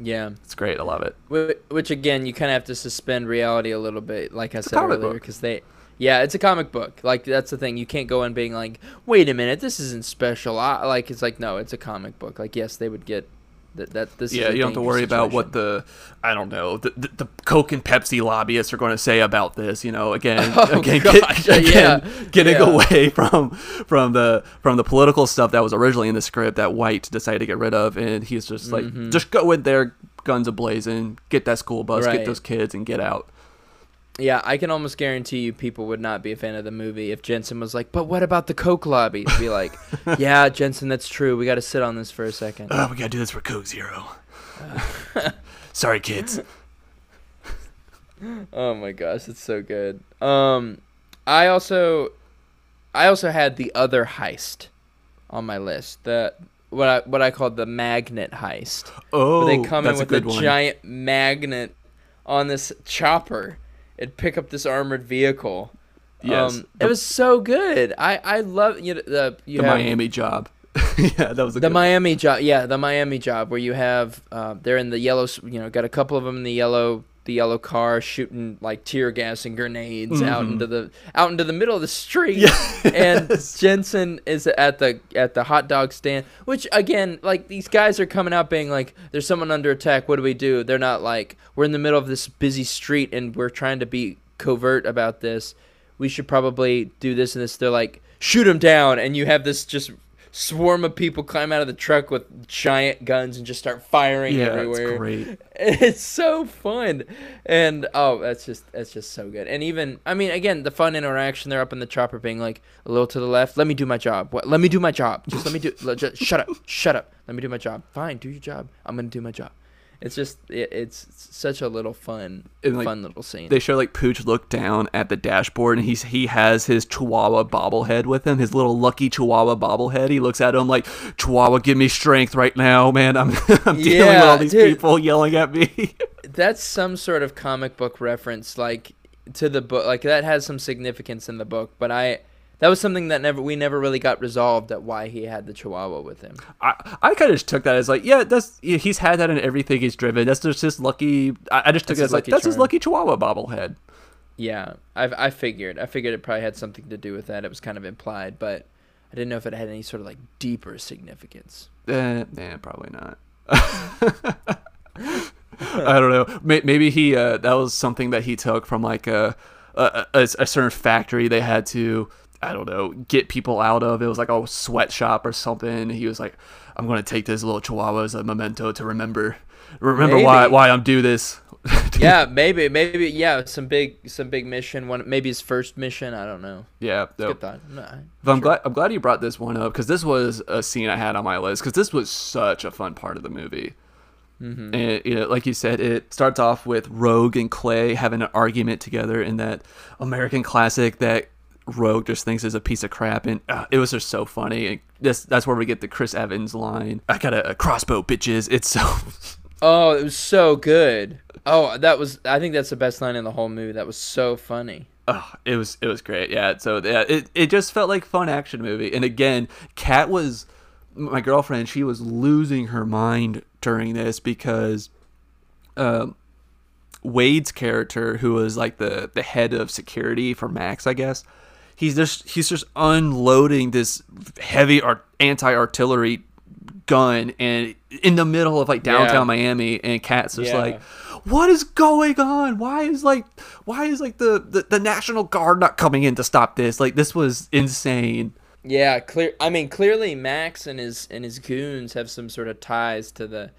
Yeah.
It's great. I love it.
Which again, you kind of have to suspend reality a little bit, like I
a
said earlier, because they, yeah, it's a comic book. Like that's the thing. You can't go in being like, wait a minute, this isn't special. I, like it's like no, it's a comic book. Like yes, they would get that. That this.
Yeah, you don't have to worry about what the I don't know the, the, the Coke and Pepsi lobbyists are going to say about this. You know, again,
Oh,
again, get- again,
yeah,
getting
yeah.
away from from the from the political stuff that was originally in the script that White decided to get rid of, and he's just like,
Mhm.
just go in there, guns ablazing, get that school bus,
Right.
get those kids, and get out.
Yeah, I can almost guarantee you people would not be a fan of the movie if Jensen was like, but what about the Coke lobby? To be like, yeah, Jensen, that's true. We got to sit on this for a second.
Oh, we gotta do this for Coke Zero. Sorry, kids.
Oh my gosh, it's so good. Um, I also, I also had the other heist on my list. The what I what I called the magnet heist.
Oh,
Where they come in with
a
a, giant magnet on this chopper and pick up this armored vehicle.
Yes,
um,
the,
it was so good. I I love you know the you
the
have
Miami job. yeah, that was a
the Miami job. Yeah, the Miami job where you have uh, they're in the yellow. You know, got a couple of them in the yellow the yellow car shooting like tear gas and grenades out
Mhm.
into the out into the middle of the street.
Yes.
And Jensen is at the at the hot dog stand, which again, like these guys are coming out being like, "There's someone under attack. What do we do?" They're not like, "We're in the middle of this busy street and we're trying to be covert about this. We should probably do this and this." They're like, "Shoot him down!" And you have this just swarm of people climb out of the truck with giant guns and just start firing
yeah,
everywhere.
it's great.
It's so fun, and oh, that's just that's just so good. And even I mean, again, the fun interaction. They're up in the chopper, being like a little to the left. Let me do my job. What? Let me do my job. Just let me do. let- just, shut up. Shut up. Let me do my job. Fine, do your job. I'm gonna do my job. It's just it, it's such a little fun,
And, like,
fun little scene.
they show like Pooch look down at the dashboard and he's he has his Chihuahua bobblehead with him, his little lucky Chihuahua bobblehead. He looks at him like Chihuahua, give me strength right now, man. I'm I'm dealing with all these
dude.
people yelling at me.
that's some sort of comic book reference, like to the book. Like that has some significance in the book, but I. That was something that never we never really got resolved at why he had the Chihuahua with him.
I, I kind of just took that as like, yeah, that's yeah, he's had that in everything he's driven. That's just his lucky. I, I just took
That's
it as like that's his lucky Chihuahua bobblehead.
Yeah, I I figured. I figured it probably had something to do with that. It was kind of implied, but I didn't know if it had any sort of like deeper significance.
Eh, nah, probably not. I don't know. May- Maybe he uh, that was something that he took from like a a, a, a certain factory they had to I don't know, get people out of. It was like a sweatshop or something. He was like, I'm gonna take this little chihuahua as a memento to remember remember why
Maybe.
why I'm do this.
yeah, maybe, maybe, yeah, some big, some big mission. One, maybe his first mission. I don't know.
yeah. no.
Good thought. No, I-
But I'm glad I'm glad you brought this one up because this was a scene I had on my list because this was such a fun part of the movie.
Mm-hmm.
And you know, like you said, it starts off with Rogue and Clay having an argument together in that American classic that Rogue just thinks is a piece of crap, and uh, it was just so funny. And this that's where we get the Chris Evans line. I got a, a crossbow, bitches. It's so
Oh, it was so good. Oh, that was. I think that's the best line in the whole movie. That was so funny.
Oh, it was it was great. Yeah. So yeah, it it just felt like fun action movie. And again, Kat was my girlfriend. She was losing her mind during this because um, Wade's character, who was like the the head of security for Max, I guess. He's just he's just unloading this heavy art, anti artillery gun and in the middle of like downtown
Yeah.
Miami and Kat's just
Yeah.
like what is going on why is like why is like the, the the national guard not coming in to stop this like this was insane
Yeah, clear. I mean, clearly Max and his and his goons have some sort of ties to the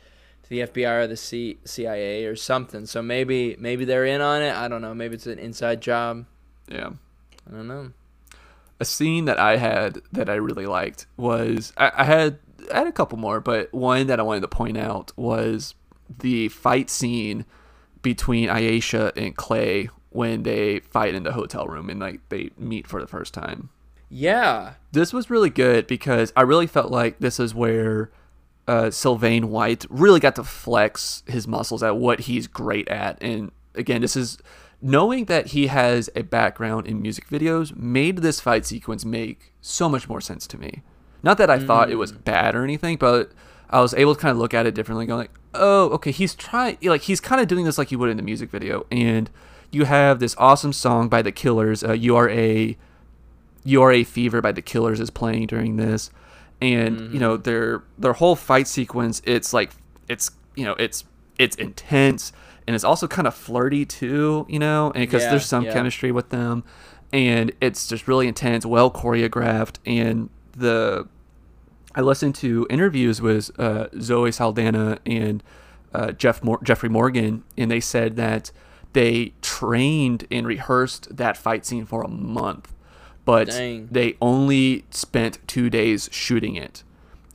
to the FBI or the C, CIA or something. So maybe maybe they're in on it. I don't know. Maybe it's an inside job.
yeah
I don't know.
A scene that I had that I really liked was I, I had I had a couple more, but one that I wanted to point out was the fight scene between Aisha and Clay when they fight in the hotel room and like they meet for the first time.
Yeah.
This was really good because I really felt like this is where uh, Sylvain White really got to flex his muscles at what he's great at. And again, this is knowing that he has a background in music videos made this fight sequence make so much more sense to me. Not that I thought it was bad or anything, but I was able to kind of look at it differently, going like, "Oh, okay, he's trying like he's kind of doing this like he would in the music video." And you have this awesome song by the Killers, uh, "You Are a you Are a Fever by the Killers is playing during this. And, you know, their their whole fight sequence, it's like it's you know, it's it's intense and it's also kind of flirty too, you know, and because
Yeah,
there's some
yeah.
chemistry with them and it's just really intense, well choreographed and the I listened to interviews with uh, Zoe Saldana and uh, Jeff Mor- Jeffrey Morgan, and they said that they trained and rehearsed that fight scene for a month, but
Dang.
they only spent two days shooting it.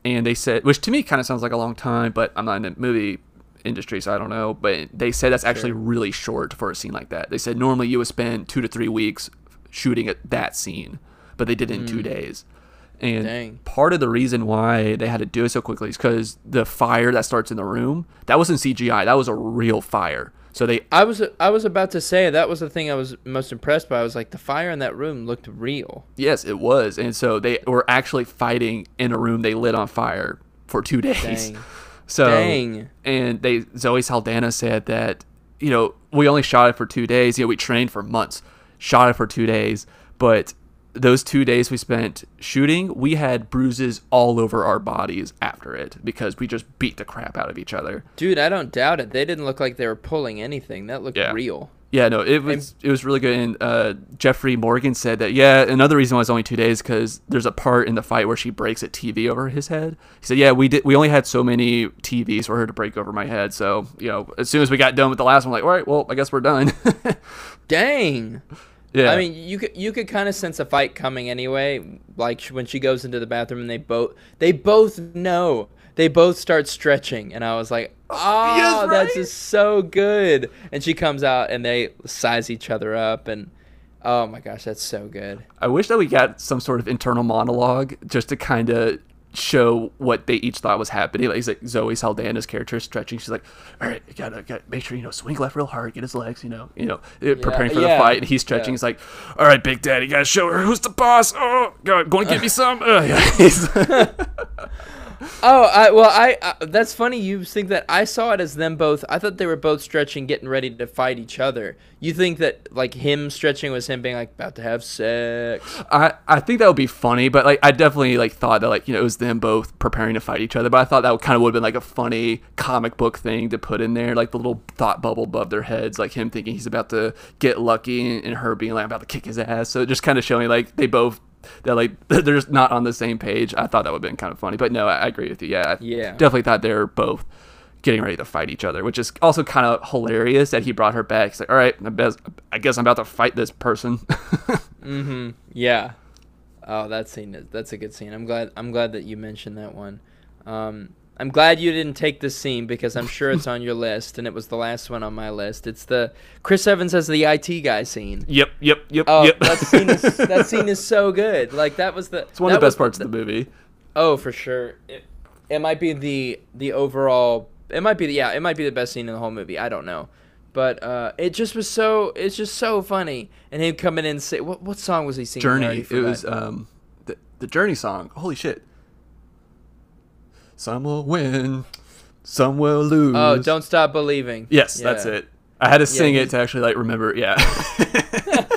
And they said, which to me kind of sounds like a long time, but I'm not in the movie industry, so I don't know. But they said that's actually really short for a scene like that. They said normally you would spend two to three weeks shooting at that scene, but they did it in two hmm. days. And
Dang.
part of the reason why they had to do it so quickly is because the fire that starts in the room that wasn't CGI. That was a real fire. So they
I was I was about to say that was the thing I was most impressed by. I was like the fire in that room looked real.
yes, it was, and so they were actually fighting in a room they lit on fire for two days.
Dang.
So
Dang.
and they Zoe Saldana said that you know we only shot it for two days. You know we trained for months, shot it for two days, but those two days we spent shooting, we had bruises all over our bodies after it because we just beat the crap out of each other.
Dude, I don't doubt it. They didn't look like they were pulling anything. That looked
Yeah.
real.
Yeah, no, it was it was really good. And uh, Jeffrey Morgan said that yeah, another reason why it's only two days because there's a part in the fight where she breaks a TV over his head. He said, yeah, we did. We only had so many TVs for her to break over my head. So you know, as soon as we got done with the last one, like, all right, well, I guess we're done.
Dang.
yeah,
I mean, you could you could kind of sense a fight coming anyway. Like when she goes into the bathroom and they both they both know they both start stretching, and I was like, oh,
Yes,
that's just so good. And she comes out and they size each other up, and oh my gosh, that's so good.
I wish that we got some sort of internal monologue just to kind of show what they each thought was happening. Like, he's like Zoe Saldana's character is stretching. She's like, "All right, you gotta, gotta make sure you know swing left real hard, get his legs, you know, you know, uh, preparing for the fight." And he's stretching.
yeah.
He's like, "All right, Big Daddy, gotta show her who's the boss. Oh, God, going to give me some." Uh, yeah.
Oh, I, well, I uh, that's funny. You think that I saw it as them both. I thought they were both stretching, getting ready to fight each other. You think that like him stretching was him being like about to have sex?
I, I think that would be funny, but like I definitely like thought that like you know it was them both preparing to fight each other. But I thought that would kind of would have been like a funny comic book thing to put in there, like the little thought bubble above their heads, like him thinking he's about to get lucky and, and her being like about to kick his ass. So just kind of showing like they both that like they're just not on the same page. I thought that would have been kind of funny, but no, I, I agree with you. Yeah, I
Yeah.
definitely thought they were both getting ready to fight each other, which is also kind of hilarious that he brought her back. He's like, all right, I, best, I guess I'm about to fight this person.
Mm-hmm. Yeah. Oh, that scene is that's a good scene. I'm glad I'm glad that you mentioned that one. Um, I'm glad you didn't take this scene because I'm sure it's on your list, and it was the last one on my list. It's the Chris Evans as the IT guy scene.
yep, yep, yep,
Oh,
yep.
that scene is that scene is so good. Like that was the.
it's one of the best
was
parts of the movie.
Oh, for sure. It, it might be the the overall. It might be the, yeah. It might be the best scene in the whole movie. I don't know, but uh, it just was so. It's just so funny. And him coming in and say, what what song was he singing? I
Journey. It was um the the Journey song. Holy shit. Some will win, some will lose.
oh, don't stop believing.
Yes, that's it. I had to sing
he's-
it to actually like remember. Yeah.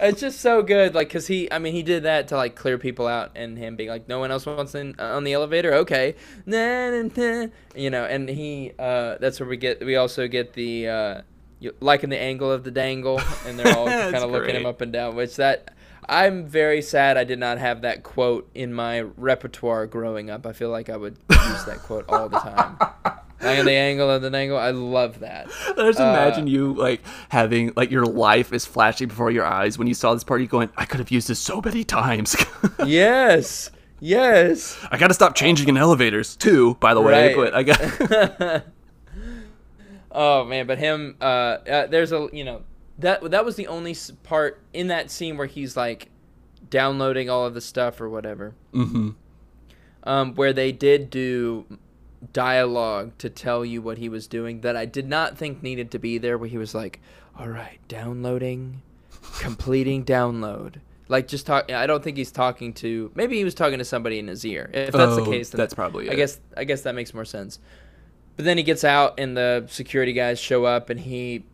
It's just so good, like, cause he, I mean, he did that to like clear people out, and him being like, no one else wants in uh, on the elevator. Okay, nah, nah, nah. you know, and he, uh, that's where we get, we also get the, uh, you, liking the angle of the dangle, and they're all kind of looking him up and down. Which that, I'm very sad I did not have that quote in my repertoire growing up. I feel like I would use that quote all the time. Liking the angle of the dangle. I love that.
I just
Uh,
imagine you like having like your life is flashing before your eyes when you saw this party going, I could have used this so many times.
yes. Yes.
I gotta stop changing in elevators too, by the way.
Right.
But I got
oh man, but him. Uh, uh, there's a you know that that was the only part in that scene where he's like downloading all of the stuff or whatever.
hmm
Um, where they did do dialogue to tell you what he was doing that I did not think needed to be there. Where he was like, "All right, downloading, completing download." Like just talk. I don't think he's talking to. Maybe he was talking to somebody in his ear. If that's the
Oh,
case, then
that's probably
I
it.
guess I guess that makes more sense. But then he gets out and the security guys show up and he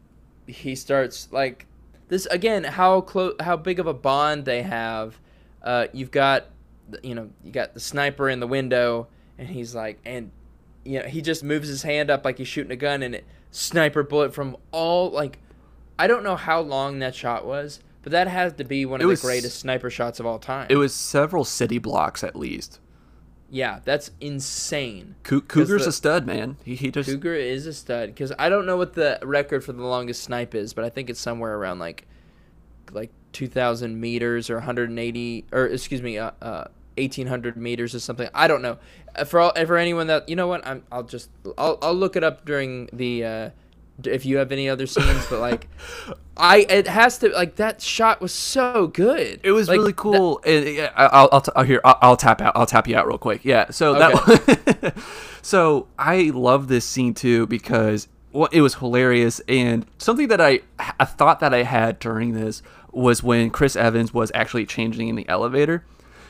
he starts like this again how close how big of a bond they have. Uh, you've got you know you got the sniper in the window and he's like and you know he just moves his hand up like he's shooting a gun and it sniper bullet from all like I don't know how long that shot was, but that has to be one of
was-
the greatest sniper shots of all time.
it was several city blocks at least.
Yeah, that's insane.
Cou- Cougar's
the-
a stud, man. He he just
Cougar is a stud because I don't know what the record for the longest snipe is, but I think it's somewhere around like like 2,000 meters or 180 or excuse me, uh, uh, 1,800 meters or something. I don't know. Uh, For all, for anyone that you know what, I'm I'll just I'll I'll look it up during the. Uh, if you have any other scenes, but like, I it has to like that shot was so good.
It was
Like,
really
that-
cool. and, yeah, I- I'll, I'll, t- I'll here. I'll, I'll tap out. I'll tap you out real quick. Yeah. So that. so I love this scene too because well, it was hilarious and something that I I thought that I had during this was when Chris Evans was actually changing in the elevator.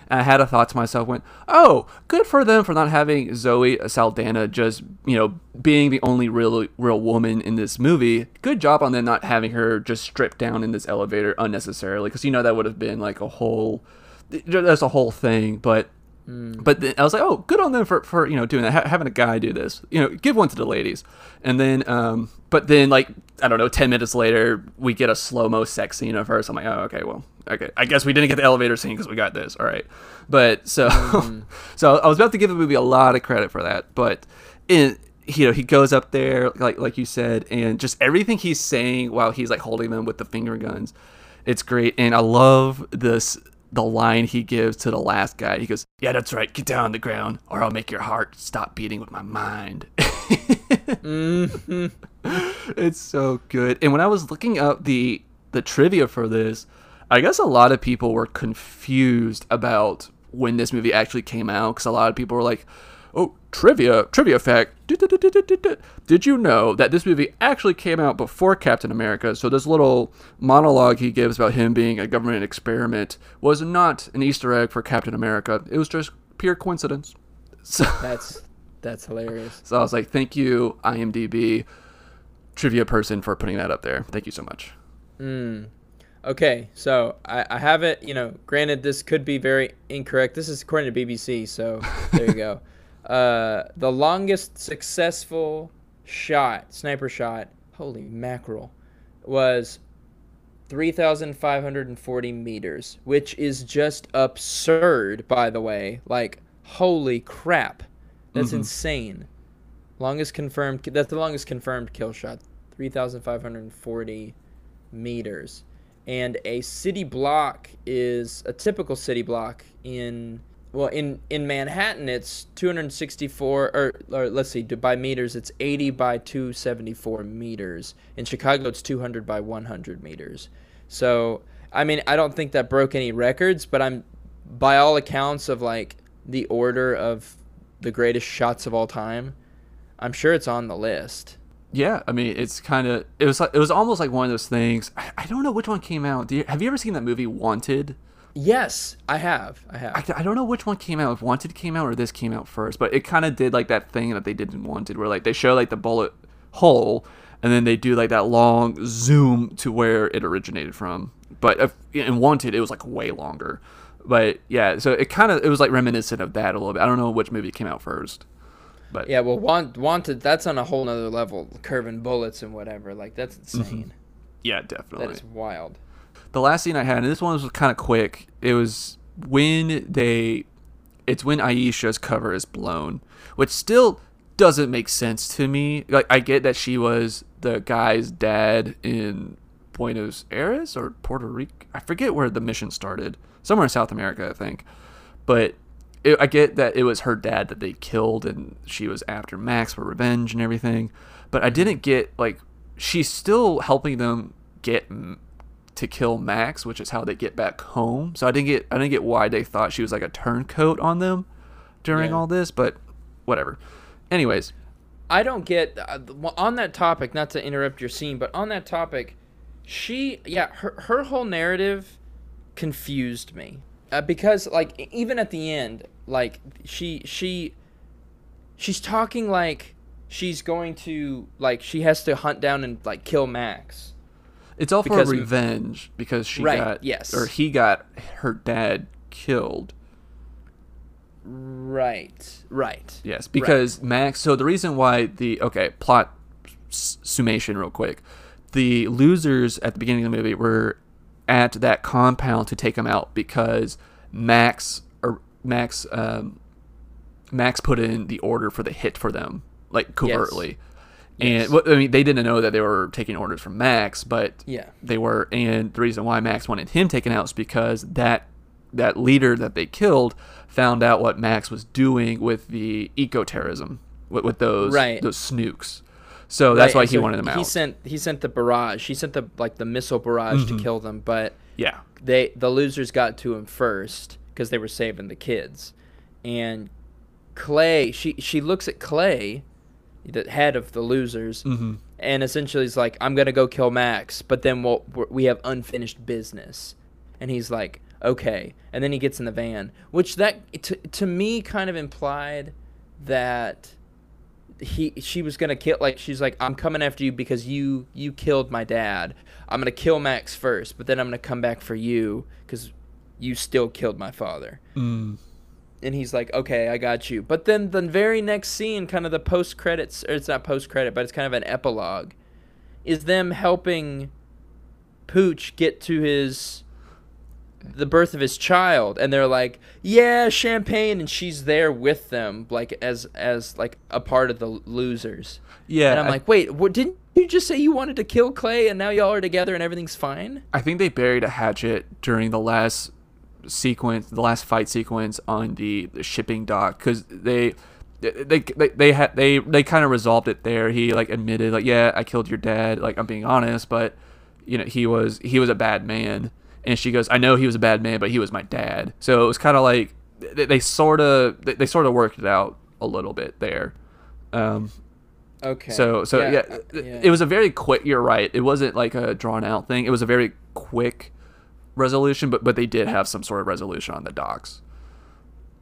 And I had a thought to myself, went, "Oh, good for them for not having Zoe Saldana just, you know, being the only real real woman in this movie. Good job on them not having her just stripped down in this elevator unnecessarily, because you know that would have been like a whole, that's a whole thing. But but then I was like, oh, good on them for, for you know doing that, ha- having a guy do this. You know, give one to the ladies. And then, um, but then like I don't know, ten minutes later, we get a slow mo sex scene of her. So I'm like, oh, okay, well, okay, I guess we didn't get the elevator scene because we got this. All right, but so so I was about to give the movie a lot of credit for that, but in you know he goes up there like like you said, and just everything he's saying while he's like holding them with the finger guns, it's great, and I love this the line he gives to the last guy. He goes, "Yeah, that's right. Get down on the ground, or I'll make your heart stop beating with my mind."
Mhm.
it's so good. And when I was looking up the the trivia for this, I guess a lot of people were confused about when this movie actually came out because a lot of people were like, "Oh, trivia, trivia fact. Did you know that this movie actually came out before Captain America? So this little monologue he gives about him being a government experiment was not an Easter egg for Captain America. It was just pure coincidence." So,
That's that's hilarious.
so I was like, "Thank you, IMDb." trivia person for putting that up there. Thank you so much.
Mm. Okay, so I, I have it. You know, granted, this could be very incorrect. This is according to BBC, so there you go. Uh, the longest successful shot, sniper shot, holy mackerel, was 3,540 meters, which is just absurd, by the way. Like, holy crap. That's
Mhm.
insane. Longest confirmed, that's the longest confirmed kill shot. 3,540 meters. And a city block is a typical city block in well in in Manhattan it's 264 or, or let's see by meters it's 80 by 274 meters. In Chicago it's 200 by 100 meters. So I mean I don't think that broke any records, but I'm by all accounts of like the order of the greatest shots of all time, I'm sure it's on the list.
Yeah, I mean, it's kind of it was like it was almost like one of those things. I, I don't know which one came out. You, have you ever seen that movie Wanted?
Yes, I have. I have.
I, I don't know which one came out. If Wanted came out or this came out first, but it kind of did like that thing that they did in Wanted, where like they show like the bullet hole, and then they do like that long zoom to where it originated from. But if, in Wanted, it was like way longer. But yeah, so it kind of it was like reminiscent of that a little bit. I don't know which movie came out first, but
yeah, well, want, wanted. That's on a whole nother level. Curving bullets and whatever. Like that's mm-hmm. insane.
yeah, definitely.
That is wild.
The last scene I had, and this one was kind of quick. It was when they, it's when Aisha's cover is blown, which still doesn't make sense to me. Like I get that she was the guy's dad in Buenos Aires or Puerto Rico. I forget where the mission started. Somewhere in South America, I think. But it, I get that it was her dad that they killed, and she was after Max for revenge and everything. But I didn't get like she's still helping them get to kill Max, which is how they get back home. So I didn't get I didn't get why they thought she was like a turncoat on them during
Yeah.
all this, but whatever. Anyways,
I don't get uh, on that topic. Not to interrupt your scene, but on that topic, she yeah her her whole narrative confused me uh, because like even at the end, like she she she's talking like she's going to like she has to hunt down and like kill Max.
It's all for
Because-
revenge because she
Right,
got
yes.
or he got her dad killed.
Right. Right.
Yes, because Max. So the reason why the okay plot summation real quick, the losers at the beginning of the movie were at that compound to take him out because Max or Max um, Max put in the order for the hit for them like covertly.
Yes.
And well, I mean, they didn't know that they were taking orders from Max, but
Yeah.
they were. And the reason why Max wanted him taken out is because that that leader that they killed found out what Max was doing with the eco terrorism with, with those
Right.
those snukes. So that's
Right,
why
and
he
so
wanted them out.
He sent he sent the barrage. He sent the like the missile barrage to mm-hmm. kill them, but
yeah,
they the losers got to him first because they were saving the kids. And Clay, she she looks at Clay, the head of the losers,
Mhm.
and essentially is like, "I'm gonna go kill Max, but then we'll, we have unfinished business." And he's like, "Okay." And then he gets in the van, which that to to me kind of implied that he she was gonna kill like she's like i'm coming after you because you you killed my dad i'm gonna kill max first but then i'm gonna come back for you because you still killed my father
Mm.
And he's like okay i got you but then the very next scene kind of the post credits or it's not post credit but it's kind of an epilogue is them helping pooch get to his the birth of his child and they're like yeah champagne and she's there with them like as as like a part of the losers
yeah.
and i'm
I-
like wait what didn't you just say you wanted to kill clay and now y'all are together and everything's fine
I think they buried a hatchet during the last sequence, the last fight sequence on the, the shipping dock, because they. They they they had they they kind of resolved it there. He like admitted like yeah I killed your dad like I'm being honest but you know he was he was a bad man and she goes I know he was a bad man but he was my dad so it was kind of like they, they sort of they, they sort of worked it out a little bit there um
okay
so so yeah,
uh,
it- it was a very quick. You're right. It wasn't like a drawn out thing. It was a very quick resolution, but but they did have some sort of resolution on the docks.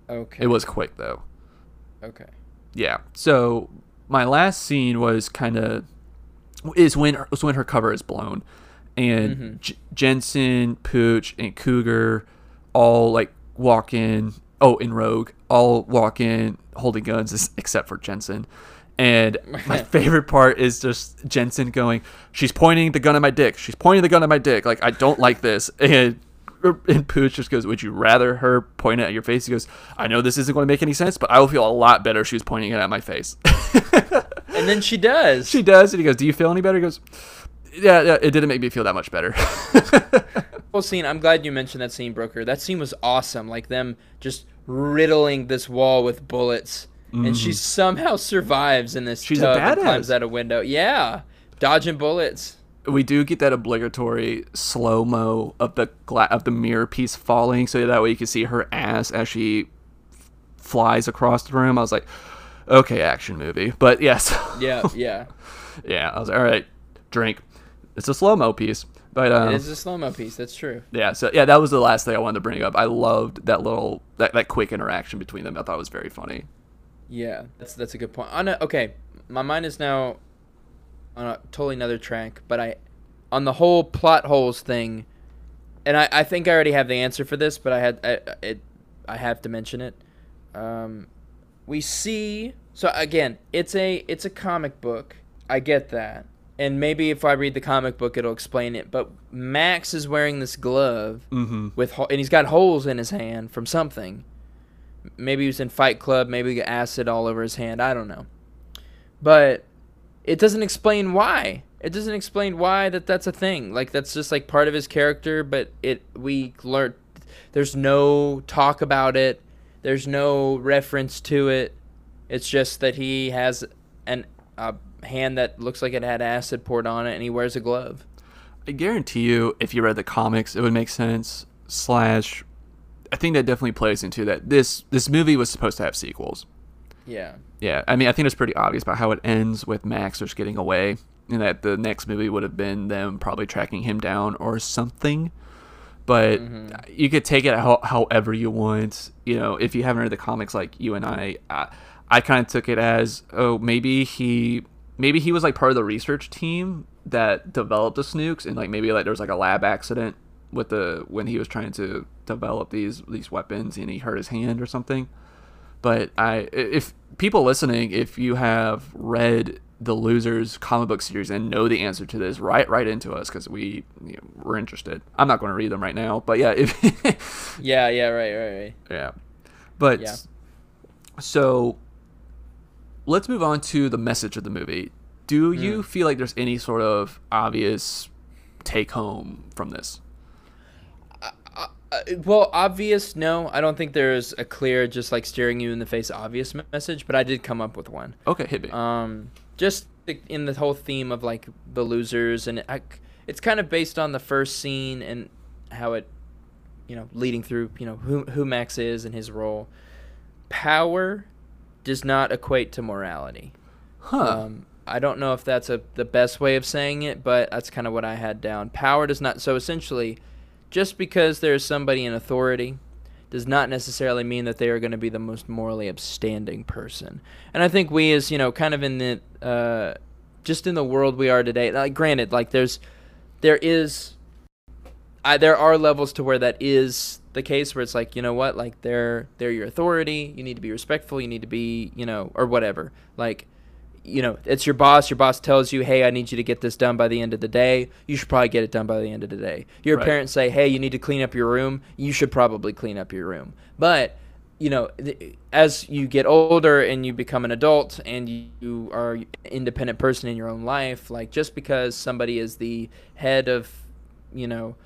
okay
It was quick though.
okay
Yeah. So my last scene was kind of is when was when her cover is blown, and
Mhm.
J- Jensen, Pooch, and Cougar all like walk in. Oh, in Rogue, all walk in holding guns, except for Jensen, And my favorite part is just Jensen going, "She's pointing the gun at my dick. She's pointing the gun at my dick. Like I don't like this." And and Pooch just goes, "Would you rather her point it at your face?" He goes, "I know this isn't going to make any sense, but I will feel a lot better if she was pointing it at my face."
And then she does.
she does, and he goes, "Do you feel any better?" He goes, "Yeah, yeah it didn't make me feel that much better."
whole scene. I'm glad you mentioned that scene, Brooker. That scene was awesome. Like them just riddling this wall with bullets, and she somehow survives in this
Mm-hmm. She's a
tub and
badass.
climbs out a window. Yeah, dodging bullets.
we do get that obligatory slow mo of the gla- of the mirror piece falling, so that way you can see her ass as she f- flies across the room. I was like, okay, action movie, but yes,
Yeah, yeah.
yeah, I was like, all right, drink. It's a slow mo piece, but um,
it is a slow mo piece. That's true.
yeah, so yeah, that was the last thing I wanted to bring up. I loved that little that, that quick interaction between them. I thought it was very funny.
Yeah, that's that's a good point. On a, okay, my mind is now on a totally another track, but I on the whole plot holes thing, and I, I think I already have the answer for this, but I had I, it I have to mention it. Um, we see so again, it's a it's a comic book. I get that. And maybe if I read the comic book, it'll explain it. But Max is wearing this glove
Mm-hmm.
with ho- and he's got holes in his hand from something. Maybe he was in Fight Club. Maybe he got acid all over his hand. I don't know. But it doesn't explain why. It doesn't explain why that that's a thing. Like that's just like part of his character. But it we learned there's no talk about it. There's no reference to it. It's just that he has an a hand that looks like it had acid poured on it, and he wears a glove.
I guarantee you, if you read the comics, it would make sense. Slash, I think that definitely plays into that. This this movie was supposed to have sequels.
Yeah.
Yeah, I mean, I think it's pretty obvious about how it ends with Max just getting away, and that the next movie would have been them probably tracking him down or something. But mm-hmm. you could take it how, however you want. You know, if you haven't read the comics like you and I, I, I kind of took it as, oh, maybe he, maybe he was like part of the research team that developed the snukes, and like maybe like there was like a lab accident with the when he was trying to develop these these weapons and he hurt his hand or something but I if people listening, if you have read the Losers comic book series and know the answer to this, write right into us because we you know, we're interested. I'm not going to read them right now, but yeah, if
Yeah. Yeah. Right. Right. Right.
yeah, but
Yeah.
so let's move on to the message of the movie. Do you hmm. feel like there's any sort of obvious take home from this?
Uh, well, obvious, no. I don't think there's a clear, just like staring you in the face, obvious message. But I did come up with one.
Okay, hit me.
Um, just in the whole theme of like the losers, and I, it's kind of based on the first scene and how it, you know, leading through, you know, who who Max is and his role. Power does not equate to morality.
huh.
Um, I don't know if that's a the best way of saying it, but that's kind of what I had down. Power does not. So essentially, just because there's somebody in authority, does not necessarily mean that they are going to be the most morally upstanding person. And I think we, as you know, kind of in the uh, just in the world we are today. Like, granted, like there's there is. I, there are levels to where that is the case where it's like you know what like they're they're your authority you need to be respectful you need to be you know or whatever like you know, it's your boss. Your boss tells you, "Hey, I need you to get this done by the end of the day." You should probably get it done by the end of the day. Your
Right.
parents say, "Hey, you need to clean up your room." You should probably clean up your room. But you know, th- as you get older and you become an adult and you are an independent person in your own life, like just because somebody is the head of, you know,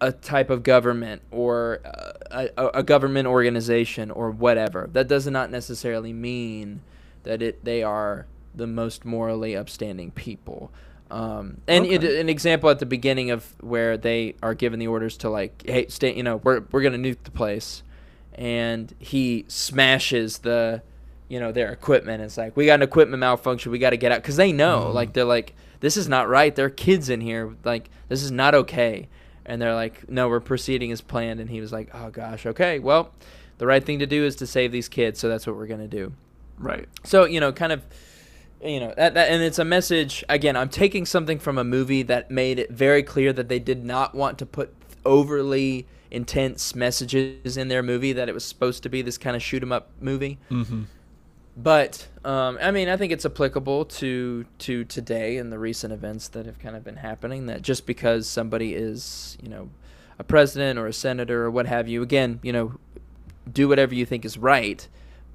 a type of government or uh, a, a, a government organization or whatever, that does not necessarily mean that it they are the most morally upstanding people. Um, and it, an example at the beginning of where they are given the orders to like, hey, stay, you know, we're we're gonna nuke the place, and he smashes the, you know, their equipment. It's like we got an equipment malfunction. We got to get out because they know, like they're like, this is not right. There are kids in here. Like this is not okay. And they're like, no, we're proceeding as planned. And he was like, oh gosh, okay, well, the right thing to do is to save these kids. So that's what we're gonna do.
right.
So you know, kind of, you know, that, that and it's a message. Again, I'm taking something from a movie that made it very clear that they did not want to put overly intense messages in their movie. That it was supposed to be this kind of shoot 'em up movie.
Mm-hmm.
but um, I mean, I think it's applicable to to today and the recent events that have kind of been happening. That just because somebody is, you know, a president or a senator or what have you, again, you know, do whatever you think is right.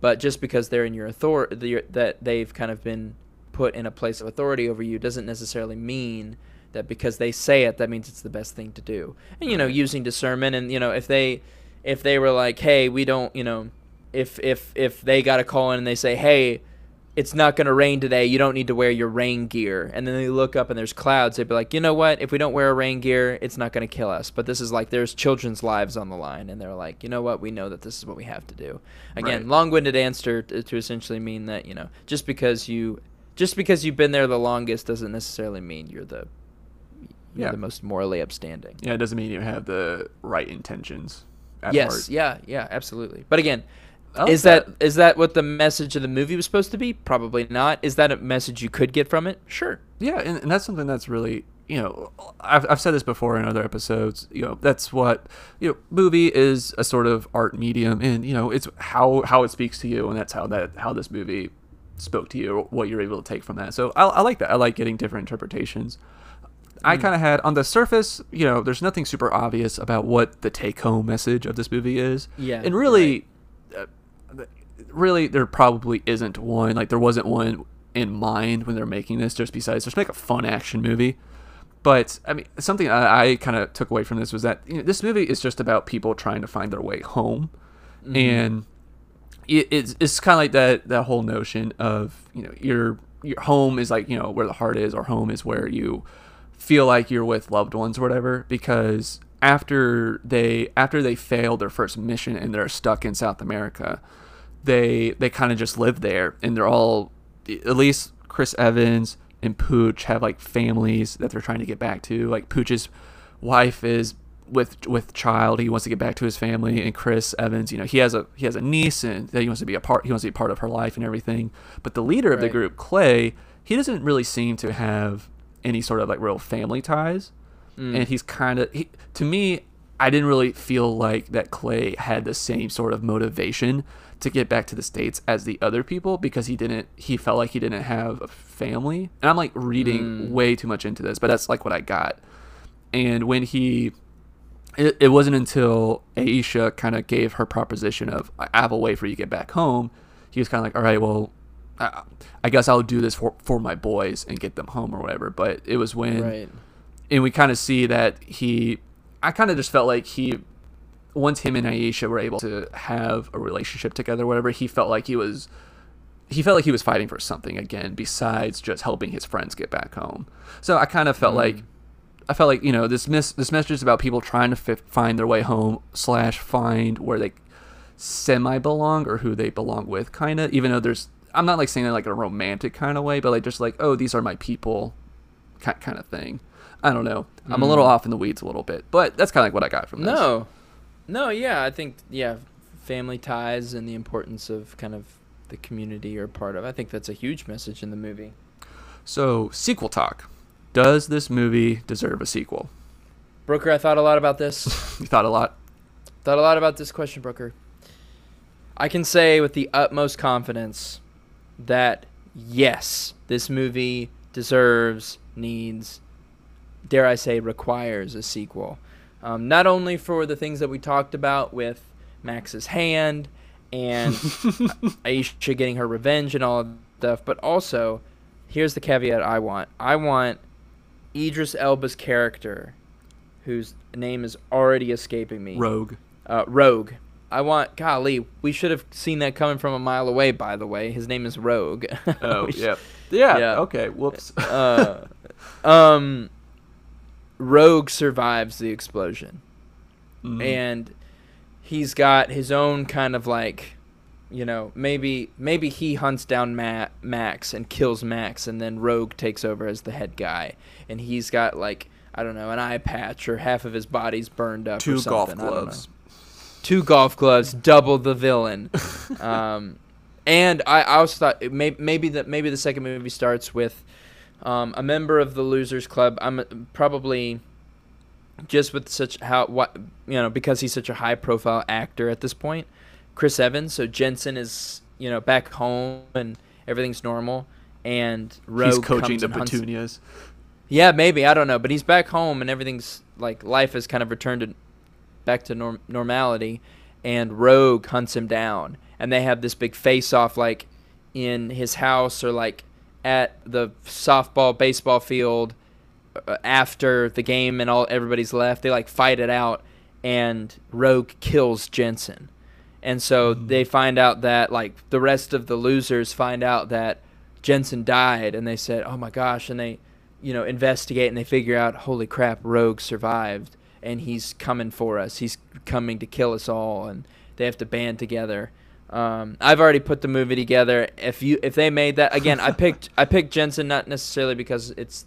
But just because they're in your authority, that they've kind of been put in a place of authority over you, doesn't necessarily mean that because they say it, that means it's the best thing to do. And you know, using discernment, and you know, if they if they were like, hey, we don't, you know if if if they got a call in and they say, "Hey, it's not going to rain today. You don't need to wear your rain gear." And then they look up and there's clouds. They'd be like, "You know what? If we don't wear a rain gear, it's not going to kill us." But this is like there's children's lives on the line, and they're like, "You know what? We know that this is what we have to do." Again, right. long-winded answer to, to essentially mean that you know just because you just because you've been there the longest doesn't necessarily mean you're the you're yeah. the most morally upstanding.
Yeah, it doesn't mean you have the right intentions.
yes, heart. yeah, yeah, absolutely. But again, like is that. that is that what the message of the movie was supposed to be? Probably not. Is that a message you could get from it? Sure.
Yeah, and, and that's something that's really you know I've, I've said this before in other episodes you know that's what you know movie is a sort of art medium and you know it's how how it speaks to you and that's how that how this movie spoke to you what you're able to take from that so i, I like that i like getting different interpretations I mm. kind of had on the surface, you know, there's nothing super obvious about what the take home message of this movie is.
Yeah.
And really, right. Really there probably isn't one. Like there wasn't one in mind when they're making this. Just besides, just make a fun action movie. But I mean, something I, I kind of took away from this was that you know, this movie is just about people trying to find their way home, mm-hmm. and it, it's it's kind of like that that whole notion of you know your your home is like you know where the heart is, or home is where you feel like you're with loved ones or whatever. Because after they after they failed their first mission and they're stuck in South America, they they kind of just live there and they're all at least Chris Evans and Pooch have like families that they're trying to get back to. Like Pooch's wife is with with child. He wants to get back to his family, and Chris Evans, you know, he has a he has a niece, and that he wants to be a part. He wants to be part of her life and everything. But the leader of the group, Clay, he doesn't really seem to have any sort of like real family ties, mm. and he's kind of he, to me. I didn't really feel like that Clay had the same sort of motivation to get back to the states as the other people because he didn't he felt like he didn't have a family and i'm like reading mm. way too much into this but that's like what i got and when he it, it wasn't until aisha kind of gave her proposition of i have a way for you to get back home he was kind of like all right well I, I guess i'll do this for, for my boys and get them home or whatever but it was when right. and we kind of see that he i kind of just felt like he once him and Aisha were able to have a relationship together, whatever, he felt like he was he felt like he was fighting for something again besides just helping his friends get back home. So I kind of felt mm. like I felt like you know this mis- this message is about people trying to fi- find their way home slash find where they semi belong or who they belong with, kind of. Even though there's I'm not like saying it like a romantic kind of way, but like just like oh these are my people, kind of thing. I don't know. I'm mm. a little off in the weeds a little bit, but that's kind of like what I got from this.
No, no, yeah, I think yeah, family ties and the importance of kind of the community you're part of. I think that's a huge message in the movie.
So, sequel talk. Does this movie deserve a sequel?
Brooker, I thought a lot about this.
you thought a lot?
Thought a lot about this question, Brooker. I can say with the utmost confidence that yes, this movie deserves, needs, dare I say, requires a sequel. Um, not only for the things that we talked about with Max's hand and Aisha getting her revenge and all of stuff, but also, here's the caveat I want. I want Idris Elba's character, whose name is already escaping me.
Rogue.
Uh, Rogue. I want, golly, we should have seen that coming from a mile away, by the way. His name is Rogue.
oh, yeah. yeah. Yeah. Okay. Whoops.
uh, um, Rogue survives the explosion. Mm-hmm. And he's got his own kind of like you know, maybe maybe he hunts down Ma- Max and kills Max, and then Rogue takes over as the head guy, and he's got like I don't know an eye patch or half of his body's burned up.
Two
or
golf gloves.
Two golf gloves, double the villain. um, and I, I also thought may, maybe that maybe the second movie starts with um, a member of the Losers Club. I'm probably just with such how what you know because he's such a high profile actor at this point. Chris Evans, so Jensen is you know, back home and everything's normal, and Rogue
He's coaching
comes
the Petunias.
Yeah, maybe I don't know, but he's back home and everything's like life has kind of returned to back to norm- normality, and Rogue hunts him down, and they have this big face off like in his house or like at the softball baseball field uh, after the game and all everybody's left. They like fight it out, and Rogue kills Jensen, and so they find out that like the rest of the losers find out that Jensen died, and they said, "Oh my gosh!" and they you know, investigate and they figure out, holy crap, Rogue survived and he's coming for us. He's coming to kill us all, and they have to band together. Um, I've already put the movie together. If you if they made that again, I picked I picked Jensen not necessarily because it's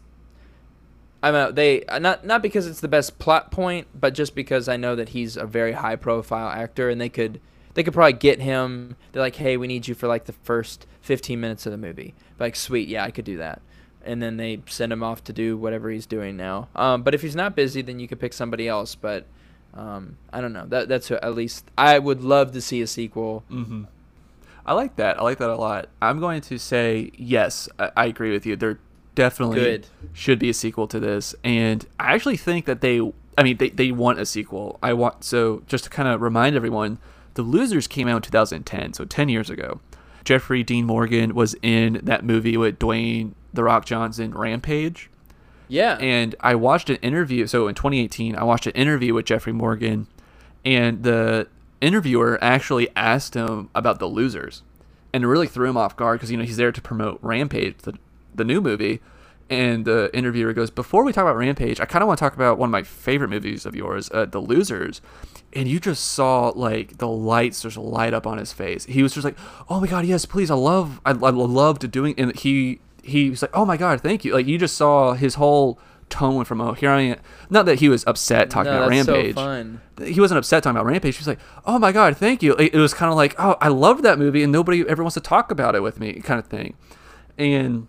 I'm a, they not not because it's the best plot point, but just because I know that he's a very high profile actor, and they could they could probably get him. They're like, hey, we need you for like the first 15 minutes of the movie. Like, sweet, yeah, I could do that. And then they send him off to do whatever he's doing now. Um, but if he's not busy, then you could pick somebody else. But um, I don't know. That that's at least I would love to see a sequel.
Mm-hmm. I like that. I like that a lot. I'm going to say yes. I, I agree with you. There definitely
Good.
should be a sequel to this, and I actually think that they. I mean, they they want a sequel. I want so just to kind of remind everyone, The Losers came out in 2010, so 10 years ago. Jeffrey Dean Morgan was in that movie with Dwayne the Rock Johnson, Rampage.
Yeah.
And I watched an interview. So in 2018, I watched an interview with Jeffrey Morgan, and the interviewer actually asked him about the losers, and it really threw him off guard because you know he's there to promote Rampage, the, the new movie. And the interviewer goes, "Before we talk about Rampage, I kind of want to talk about one of my favorite movies of yours, uh, The Losers." And you just saw like the lights just light up on his face. He was just like, "Oh my god, yes, please! I love, I, I loved doing." And he he was like, "Oh my god, thank you!" Like you just saw his whole tone went from, "Oh, here I am." Not that he was upset talking
no,
about
that's
Rampage.
so fun.
He wasn't upset talking about Rampage. He was like, "Oh my god, thank you." It it was kind of like, "Oh, I love that movie, and nobody ever wants to talk about it with me," kind of thing. And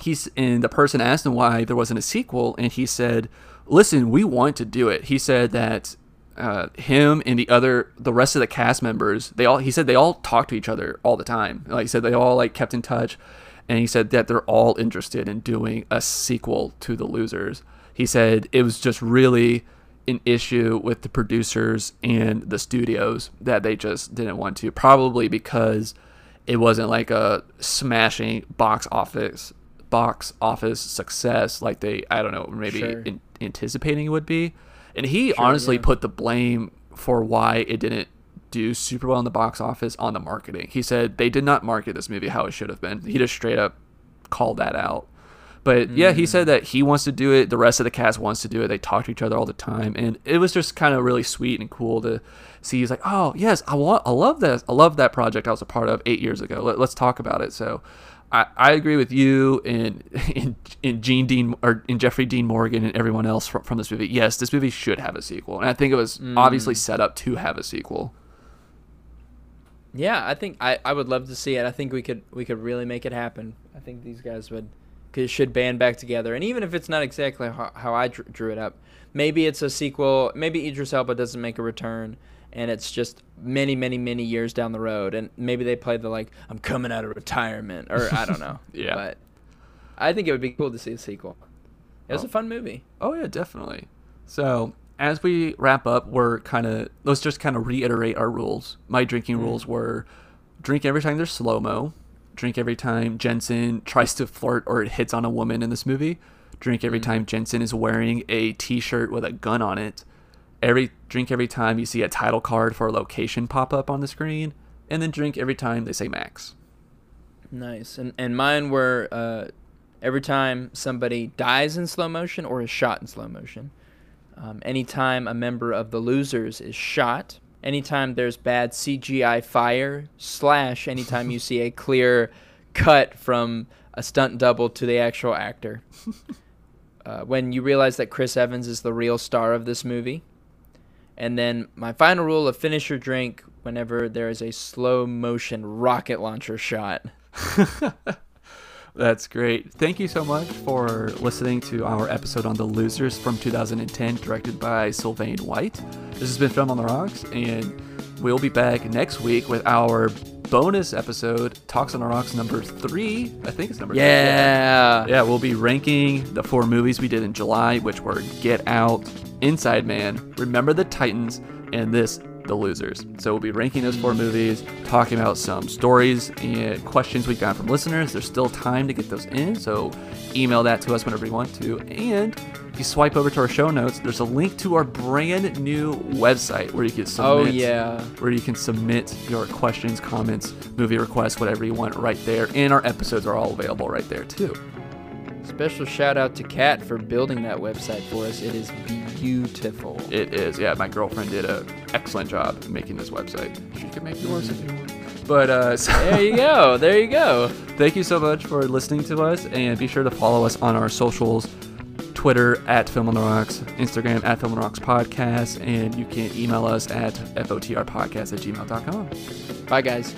he's and the person asked him why there wasn't a sequel, and he said, "Listen, we want to do it." He said that uh, him and the other the rest of the cast members they all he said they all talk to each other all the time. Like he said, they all like kept in touch, and he said that they're all interested in doing a sequel to The Losers. He said it was just really an issue with the producers and the studios that they just didn't want to, probably because it wasn't like a smashing box office box office success like they I don't know maybe
Sure.
in, anticipating it would be. And he
Sure,
honestly
yeah.
put the blame for why it didn't do super well in the box office on the marketing. He said they did not market this movie how it should have been. He just straight up called that out. But yeah, he
Mm.
said that he wants to do it. The rest of the cast wants to do it. They talk to each other all the time, and it was just kind of really sweet and cool to see. He's like, "Oh yes, I want, I love that, I love that project I was a part of eight years ago. Let, let's talk about it." So, I, I agree with you and in, in Gene Dean or in Jeffrey Dean Morgan and everyone else from, from this movie. Yes, this movie should have a sequel, and I think it was obviously set up to have a sequel.
Yeah, I think I, I would love to see it. I think we could we could really make it happen. I think these guys would should band back together. And even if it's not exactly how, how I drew, drew it up, maybe it's a sequel. Maybe Idris Elba doesn't make a return, and it's just many many many years down the road. And maybe they play the like I'm coming out of retirement, or I don't know.
Yeah.
But I think it would be cool to see a sequel. It was
Oh.
a fun movie.
Oh yeah, definitely. So as we wrap up, we're kind of let's just kind of reiterate our rules. My drinking rules were: drink every time there's slow mo, drink every time Jensen tries to flirt or it hits on a woman in this movie, drink every time Jensen is wearing a T-shirt with a gun on it, every drink every time you see a title card for a location pop up on the screen, and then drink every time they say Max.
Nice. And and mine were uh, every time somebody dies in slow motion or is shot in slow motion. Um, anytime a member of the losers is shot. Anytime there's bad CGI fire. Slash anytime you see a clear cut from a stunt double to the actual actor. uh, when you realize that Chris Evans is the real star of this movie. And then my final rule of finish your drink whenever there is a slow motion rocket launcher shot.
That's great. Thank you so much for listening to our episode on The Losers from 2010, directed by Sylvain White. This has been Film on the Rocks, and we'll be back next week with our bonus episode, Talks on the Rocks number three. I think it's number three.
Yeah.
Yeah, we'll be ranking the four movies we did in July, which were Get Out, Inside Man, Remember the Titans, and this, The Losers. So we'll be ranking those four movies, talking about some stories and questions we got from listeners. There's still time to get those in, so email that to us whenever you want to. And if you swipe over to our show notes, there's a link to our brand new website where you can oh, submit
Oh yeah.
where you can submit your questions, comments, movie requests, whatever you want right there. And our episodes are all available right there too.
Special shout out to Kat for building that website for us. It is beautiful.
It is, yeah. My girlfriend did an excellent job making this website. She can make yours if you want. But uh, so
There you go. There you go.
thank you so much for listening to us, and be sure to follow us on our socials. Twitter at Film on the Rocks, Instagram at Film on the Rocks Podcast, and you can email us at fotrpodcast at gmail.com.
Bye guys.